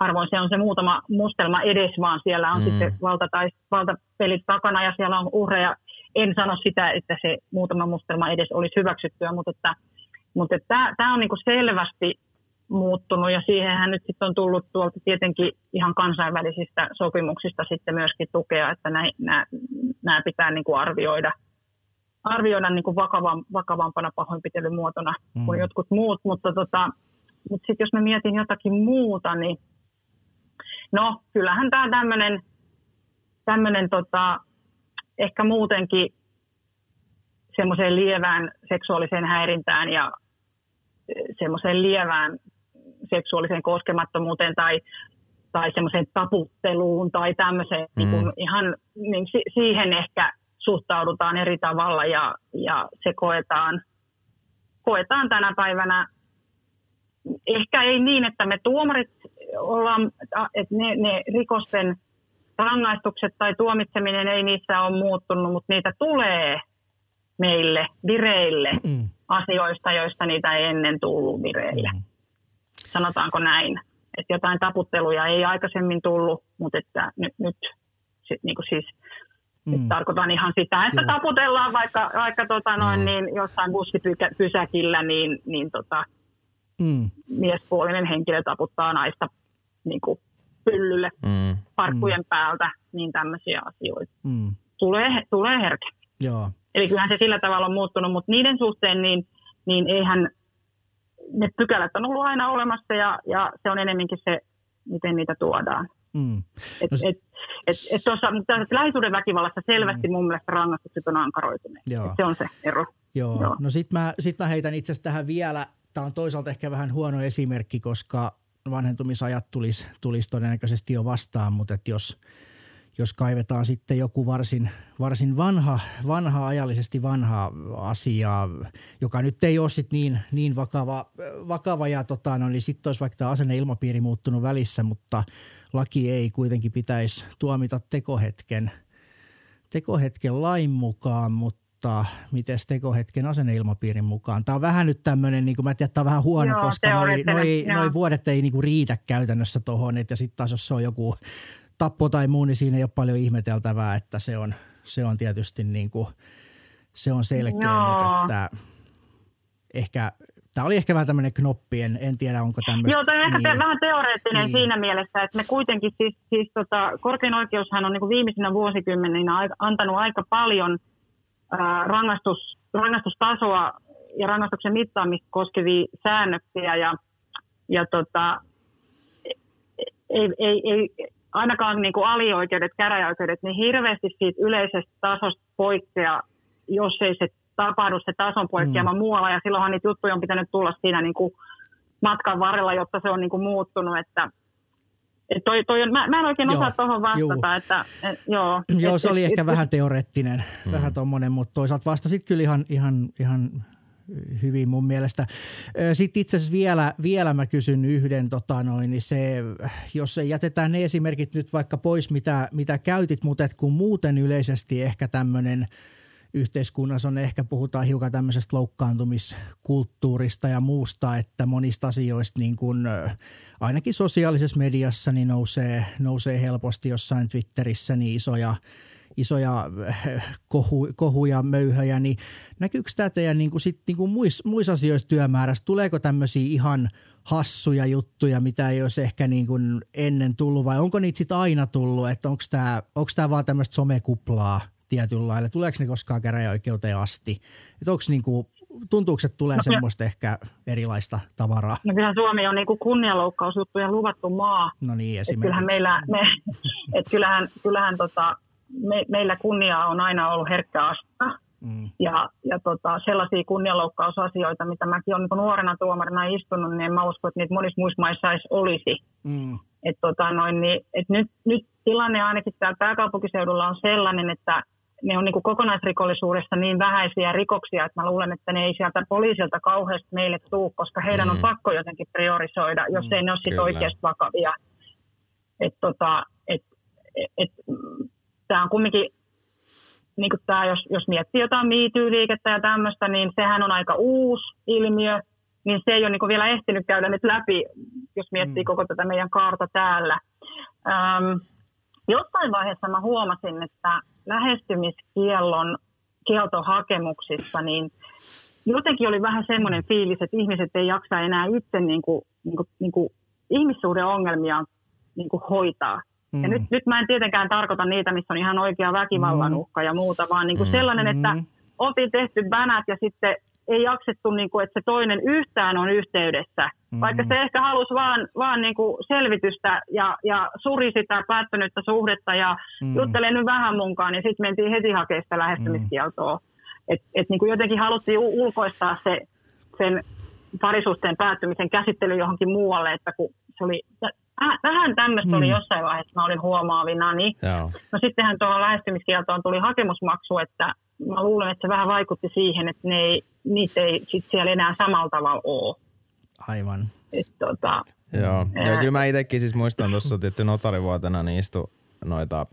harvoin se on se muutama mustelma edes, vaan siellä on mm. sitten valta tai valtapelit takana ja siellä on uhreja. En sano sitä, että se muutama mustelma edes olisi hyväksyttyä, mutta, että, mutta tämä on niin kuin selvästi muuttunut ja siihenhän nyt sitten on tullut tuolta tietenkin ihan kansainvälisistä sopimuksista sitten myöskin tukea, että nämä pitää niin kuin arvioida, arvioida niin kuin vakavam, vakavampana pahoinpitelymuotona mm. kuin jotkut muut, mutta, tota, mutta sitten jos mä mietin jotakin muuta, niin no kyllähän tämä tämmöinen tämmöinen tota, ehkä muutenkin semmoiseen lievään seksuaaliseen häirintään ja semmoiseen lievään seksuaaliseen koskemattomuuteen tai, tai semmoiseen taputteluun tai tämmöiseen, mm. niin kuin ihan niin si- siihen ehkä suhtaudutaan eri tavalla ja, ja se koetaan, koetaan tänä päivänä ehkä ei niin, että me tuomarit ollaan, että ne, ne rikosten rangaistukset tai tuomitseminen ei niissä ole muuttunut, mutta niitä tulee meille vireille mm. asioista, joista niitä ei ennen tullut vireille. Mm sanotaanko näin. Että jotain taputteluja ei aikaisemmin tullut, mutta että nyt, nyt sit, niin kuin siis mm. tarkoitan ihan sitä, että Joo. taputellaan vaikka, vaikka tota noin, mm. niin jossain bussipysäkillä, niin, niin tota, mm. miespuolinen henkilö taputtaa naista niin kuin pyllylle mm. parkkujen mm. päältä, niin tämmöisiä asioita. Mm. Tulee, tulee herkemmin. Joo. Eli kyllähän se sillä tavalla on muuttunut, mutta niiden suhteen niin, niin eihän ne pykälät on ollut aina olemassa ja, ja se on enemmänkin se, miten niitä tuodaan. Mm. Et, no, et, et, et tuossa, lähisuuden väkivallassa selvästi mm. mun mielestä rangaistukset on ankaroituneet. Se on se ero. Joo. Joo. No sit mä, sit mä heitän itse tähän vielä, tämä on toisaalta ehkä vähän huono esimerkki, koska vanhentumisajat tulisi, tulisi todennäköisesti jo vastaan, mutta et jos, jos kaivetaan sitten joku varsin, varsin vanha, vanha, ajallisesti vanha asia, joka nyt ei ole sit niin, niin vakava, vakava ja tota, no, niin sitten olisi vaikka tämä asenneilmapiiri muuttunut välissä, mutta laki ei kuitenkin pitäisi tuomita tekohetken, tekohetken lain mukaan, mutta mutta miten tekohetken asenneilmapiirin mukaan. Tämä on vähän nyt tämmöinen, niin kuin mä tiedän, tämä on vähän huono, joo, koska noi, noi, noi vuodet ei niin kuin riitä käytännössä tuohon, että sitten taas jos se on joku tappo tai muu, niin siinä ei ole paljon ihmeteltävää, että se on, se on tietysti niin kuin, se on selkeä, mutta että ehkä Tämä oli ehkä vähän tämmöinen knoppi, en, en tiedä onko tämmöistä. Joo, tämä on ehkä niin, vähän teoreettinen niin. siinä mielessä, että me kuitenkin siis, siis tota, korkein oikeushan on niin kuin viimeisinä vuosikymmeninä antanut aika paljon – rangaistus, rangaistustasoa ja rangaistuksen mittaamista koskevia säännöksiä ja, ja tota, ei, ei, ei, ainakaan niin kuin alioikeudet, käräjäoikeudet, niin hirveästi siitä yleisestä tasosta poikkea, jos ei se tapahdu se tason poikkeama mm. muualla. Ja silloinhan niitä juttuja on pitänyt tulla siinä niin kuin matkan varrella, jotta se on niin kuin muuttunut. Että, et toi, toi on, mä, mä en oikein osaa tuohon vastata. Että, et, joo, joo et, se oli et, ehkä et, vähän teoreettinen, hmm. vähän tuommoinen, mutta toisaalta vastasit kyllä ihan, ihan, ihan hyvin mun mielestä. Sitten itse asiassa vielä, vielä mä kysyn yhden, tota noin, niin se, jos jätetään ne esimerkit nyt vaikka pois, mitä, mitä käytit, mutta kun muuten yleisesti ehkä tämmöinen – yhteiskunnassa on ehkä puhutaan hiukan tämmöisestä loukkaantumiskulttuurista ja muusta, että monista asioista niin kuin, ainakin sosiaalisessa mediassa niin nousee, nousee helposti jossain Twitterissä niin isoja isoja kohu, kohuja, möyhöjä, niin näkyykö tämä teidän niin kuin sit, niin kuin muissa, muissa asioissa työmäärässä? Tuleeko tämmöisiä ihan hassuja juttuja, mitä ei olisi ehkä niin kuin ennen tullut vai onko niitä sitten aina tullut, että onko tämä, onko tämä vaan tämmöistä somekuplaa tietyllä lailla? Tuleeko ne koskaan käräjäoikeuteen asti? Että onko niinku, tuntuuko, että tulee no, semmoista ehkä erilaista tavaraa? No kyllähän Suomi on niinku kunnianloukkausjuttujen luvattu maa. No niin, esimerkiksi. Et kyllähän meillä, me, et kyllähän, kyllähän tota, me, meillä kunnia on aina ollut herkkä asta. Mm. Ja, ja tota, sellaisia kunnianloukkausasioita, mitä mäkin olen niin nuorena tuomarina istunut, niin en mä usko, että niitä monissa muissa maissa edes olisi. Mm. Et tota, noin, niin, et nyt, nyt tilanne ainakin täällä pääkaupunkiseudulla on sellainen, että ne on niin kokonaisrikollisuudessa niin vähäisiä rikoksia, että mä luulen, että ne ei sieltä poliisilta kauheasti meille tuu, koska heidän mm. on pakko jotenkin priorisoida, jos mm, ei ne ole sit oikeasti vakavia. Et tota, et, et, et, tämä on kumminkin, niin kuin tää, jos, jos miettii jotain miityyliikettä ja tämmöistä, niin sehän on aika uusi ilmiö, niin se ei ole niin vielä ehtinyt käydä nyt läpi, jos miettii mm. koko tätä meidän kaarta täällä. Öm, jossain vaiheessa mä huomasin, että lähestymiskiellon kieltohakemuksissa, niin jotenkin oli vähän semmoinen fiilis, että ihmiset ei jaksa enää itse niin kuin, niin kuin, niin kuin ihmissuhdeongelmia niin kuin hoitaa. Mm. Ja nyt, nyt mä en tietenkään tarkoita niitä, missä on ihan oikea väkivallan mm. uhka ja muuta, vaan niin kuin mm. sellainen, että mm. oltiin tehty bänät ja sitten ei jaksettu, niin kuin, että se toinen yhtään on yhteydessä. Mm. Vaikka se ehkä halusi vaan, vaan niin kuin selvitystä ja, ja suri sitä päättynyttä suhdetta ja mm. juttelee nyt vähän munkaan, niin sitten mentiin heti hakemaan sitä lähestymiskieltoa. Mm. Et, et niin kuin jotenkin haluttiin ulkoistaa se, sen parisuhteen päättymisen käsittely johonkin muualle, että kun se oli vähän tämmöistä mm. oli jossain vaiheessa, mä olin huomaavina, niin no sittenhän tuohon lähestymiskieltoon tuli hakemusmaksu, että mä luulen, että se vähän vaikutti siihen, että ne ei, niitä ei sit siellä enää samalla tavalla ole. Aivan. Et, tota, Joo. Ää... Joo, kyllä mä itsekin siis muistan tuossa tietty notarivuotena, niin istu noita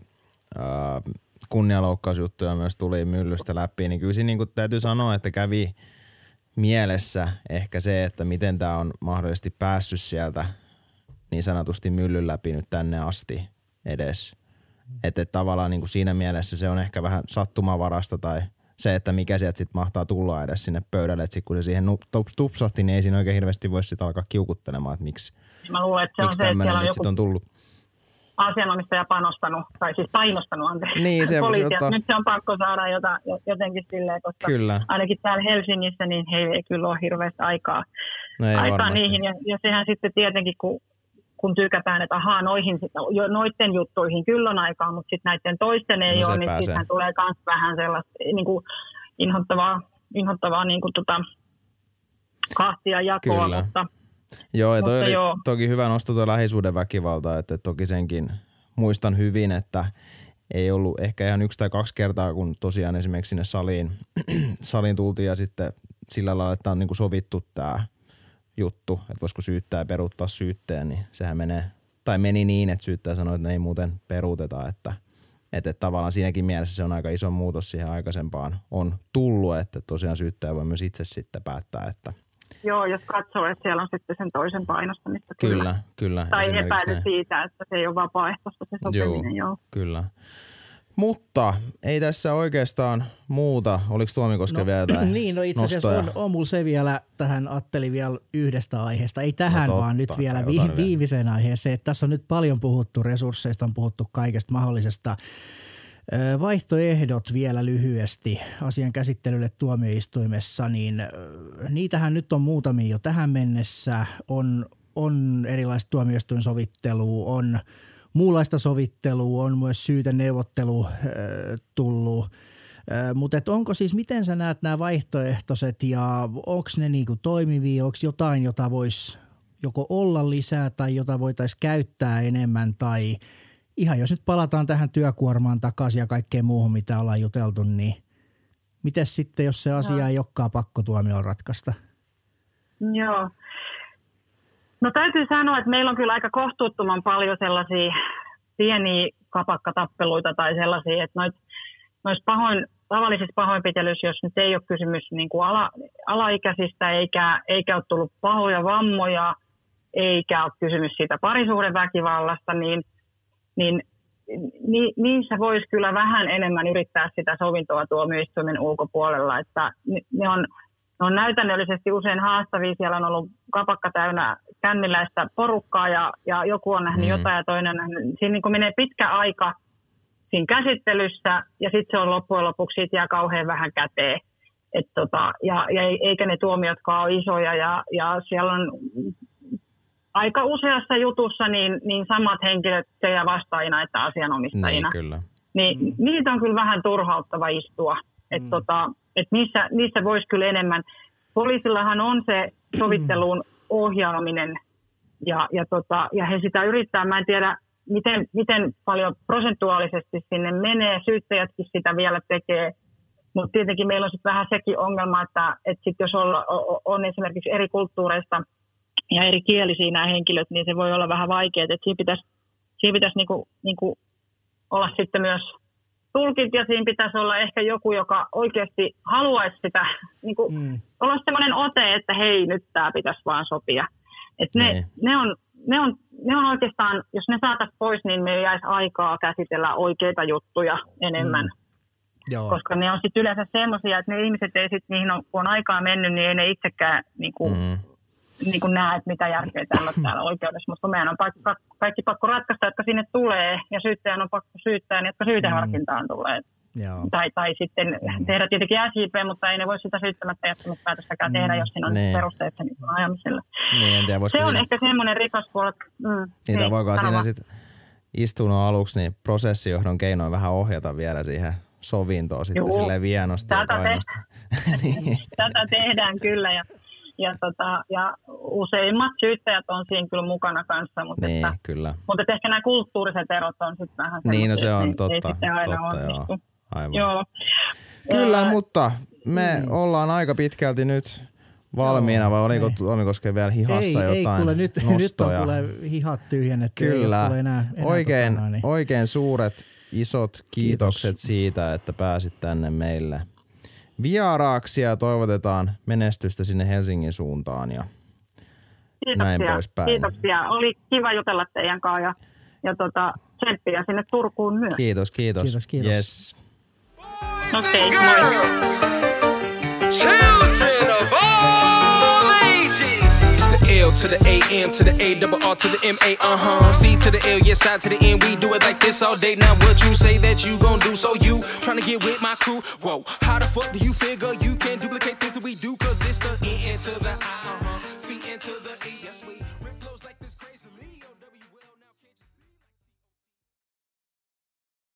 ää, kunnianloukkausjuttuja myös tuli myllystä läpi, niin kyllä siinä niin täytyy sanoa, että kävi mielessä ehkä se, että miten tämä on mahdollisesti päässyt sieltä niin sanotusti myllyn läpi nyt tänne asti edes. Että et tavallaan niin kuin siinä mielessä se on ehkä vähän sattumavarasta tai se, että mikä sieltä sitten mahtaa tulla edes sinne pöydälle. Että kun se siihen tupsahti, niin ei siinä oikein hirveästi voi sitten alkaa kiukuttelemaan, että miksi, Mä luulen, että se on se, että siellä on joku... on tullut. asianomistaja panostanut, tai siis painostanut anteeksi, Niin, se- poliisia. ottaa- Nyt se on pakko saada jota, jotenkin silleen, koska Kyllä. ainakin täällä Helsingissä niin heillä ei kyllä ole hirveästi aikaa, No ei aikaa varmasti. niihin. Ja, ja sehän sitten tietenkin, kun, kun tykätään, että ahaa, noihin, jo, noiden juttuihin kyllä on aikaa, mutta sitten näiden toisten ei No ole, niin sittenhän tulee myös vähän sellaista niin kuin inhottavaa, inhottavaa niin kuin tota, kahtia jakoa, Kyllä. mutta Joo, ja toi Mutta oli joo. toki hyvä nosto tuo lähisuuden väkivalta, että toki senkin muistan hyvin, että ei ollut ehkä ihan yksi tai kaksi kertaa, kun tosiaan esimerkiksi sinne saliin, saliin tultiin ja sitten sillä lailla, että on niin kuin sovittu tämä juttu, että voisiko syyttää ja peruuttaa syytteen, niin sehän menee, tai meni niin, että syyttäjä sanoi, että ne ei muuten peruuteta, että, että, että tavallaan siinäkin mielessä se on aika iso muutos siihen aikaisempaan on tullut, että tosiaan syyttäjä voi myös itse sitten päättää, että joo, jos katsoo, että siellä on sitten sen toisen painostamista kyllä, kyllä. Tai esimerkiksi epäily näin. siitä, että se ei ole vapaaehtoista se sopiminen, joo. Kyllä. Mutta ei tässä oikeastaan muuta. Oliko Tuomikoske vielä jotain niin, no itse asiassa nostoja? on, on mulla se vielä tähän, ajattelin vielä yhdestä aiheesta. Ei tähän, No no totta, vaan nyt vielä vi- viimeiseen aiheeseen. Että tässä on nyt paljon puhuttu resursseista, on puhuttu kaikesta mahdollisesta. Vaihtoehdot vielä lyhyesti asian käsittelylle tuomioistuimessa, niin niitähän nyt on muutamia jo tähän mennessä. On, on erilaista tuomioistuinsovittelua, on muunlaista sovittelua, on myös syyteneuvottelu ö, tullut. Mutta onko siis, miten sä näet nämä vaihtoehtoiset ja onko ne niinku toimivia, onko jotain, jota voisi joko olla lisää tai jota voitaisiin käyttää enemmän tai ihan jos nyt palataan tähän työkuormaan takaisin ja kaikkeen muuhun, mitä ollaan juteltu, niin miten sitten, jos se asia ei olekaan pakko tuomioon ratkaista? Joo. No täytyy sanoa, että meillä on kyllä aika kohtuuttoman paljon sellaisia pieniä kapakkatappeluita tai sellaisia, että noit, noissa pahoin, tavallisissa pahoinpitelyissä, jos nyt ei ole kysymys niin kuin ala, alaikäisistä eikä, eikä ole tullut pahoja vammoja, eikä ole kysymys siitä parisuuden väkivallasta, niin, niin ni, niissä voisi kyllä vähän enemmän yrittää sitä sovintoa tuomioistuimen ulkopuolella, että ne on, ne on näytännöllisesti usein haastavia. Siellä on ollut kapakka täynnä känniläistä porukkaa ja, ja joku on nähnyt Mm. mm. jotain ja toinen on nähnyt. Siinä niin kuin menee pitkä aika siinä käsittelyssä ja sitten se on loppujen lopuksi siitä jää kauhean vähän käteen. Et tota, ja, ja ei- eikä ne tuomiotkaan ole isoja ja, ja siellä on aika useassa jutussa niin, niin samat henkilöt sekä vastaajina että asianomistajina Niin, kyllä. niin mm. niitä on kyllä vähän turhauttava istua. Että tota, et niissä, niissä voisi kyllä enemmän. Poliisillahan on se sovitteluun ohjaaminen ja, ja, tota, ja he sitä yrittää. Mä en tiedä, miten, miten paljon prosentuaalisesti sinne menee. Syyttäjätkin sitä vielä tekee. Mutta tietenkin meillä on sitten vähän sekin ongelma, että, että sit jos on, on esimerkiksi eri kulttuureista ja eri kielisiä nämä henkilöt, niin se voi olla vähän vaikeaa. Että siinä pitäisi, siinä pitäisi niinku, niinku olla sitten myös tulkit ja siinä pitäisi olla ehkä joku, joka oikeasti haluaisi sitä, niin kuin, mm. olla semmoinen ote, että hei, nyt tämä pitäisi vaan sopia. Et ne, Niin. ne, on, ne, on, ne on oikeastaan, jos ne saataisiin pois, niin me jäisi aikaa käsitellä oikeita juttuja enemmän. Mm. Joo. Koska ne on sitten yleensä semmoisia, että ne ihmiset ei sitten, niihin on, kun on aikaa mennyt, niin ei ne itsekään niin kuin, Mm. Niin kuin näe, että mitä järkeä täällä on täällä oikeudessa. Mutta meidän on pakko, kaikki pakko ratkaista, jotka sinne tulee, ja syyttäjän on pakko syyttää, ne, jotka syyteharkintaan tulee. Joo. Tai, tai sitten tehdä tietenkin SJP, mutta ei ne voi sitä syyttämättä jättämättä tehdä, jos siinä on Niin. perusteet sen niin ajamiselle. Niin, en tiedä, Se on siinä, ehkä semmoinen rikospuoli. Mm, niitä niin, voiko siinä sitten istunnon aluksi niin prosessijohdon keinoin vähän ohjata vielä siihen sovintoon sitten Juu. silleen vienosti Tätä te- niin. Tätä tehdään kyllä ja, ja, tota, ja useimmat syyttäjät on siinä kyllä mukana kanssa, mutta, niin, että, kyllä. mutta että ehkä nämä kulttuuriset erot on sitten vähän Niin, no se on ei- totta. Ei sitten aina totta joo. Aivan. Joo. Kyllä, Ää, mutta me mm. ollaan aika pitkälti nyt valmiina, vai oliko niin. Tuomikoske vielä hihassa ei, ei jotain kuule, nyt, nyt nostoja? on kuule hihat tyhjennetty. ei Kyllä. kuule enää, enää oikein, tota noin, niin. oikein suuret isot kiitokset Kiitos. siitä, että pääsit tänne meille vieraaksi ja toivotetaan menestystä sinne Helsingin suuntaan. Ja Kiitoksia. näin poispäin. Kiitoksia. Oli kiva jutella teidän kanssa ja, ja tota, tsemppiä sinne Turkuun myös. kiitos, kiitos. Kiitos, kiitos. Yes. Okei, moi. The to the A M to the A double R to the M A. Uh huh. C to the L, yes, side to the N. We do it like this all day. Now what you say that you gon' do? So you trying to get with my crew? Whoa, how the fuck do you figure you can duplicate things that we do? Cause it's the N to the I. Uh huh. C to the.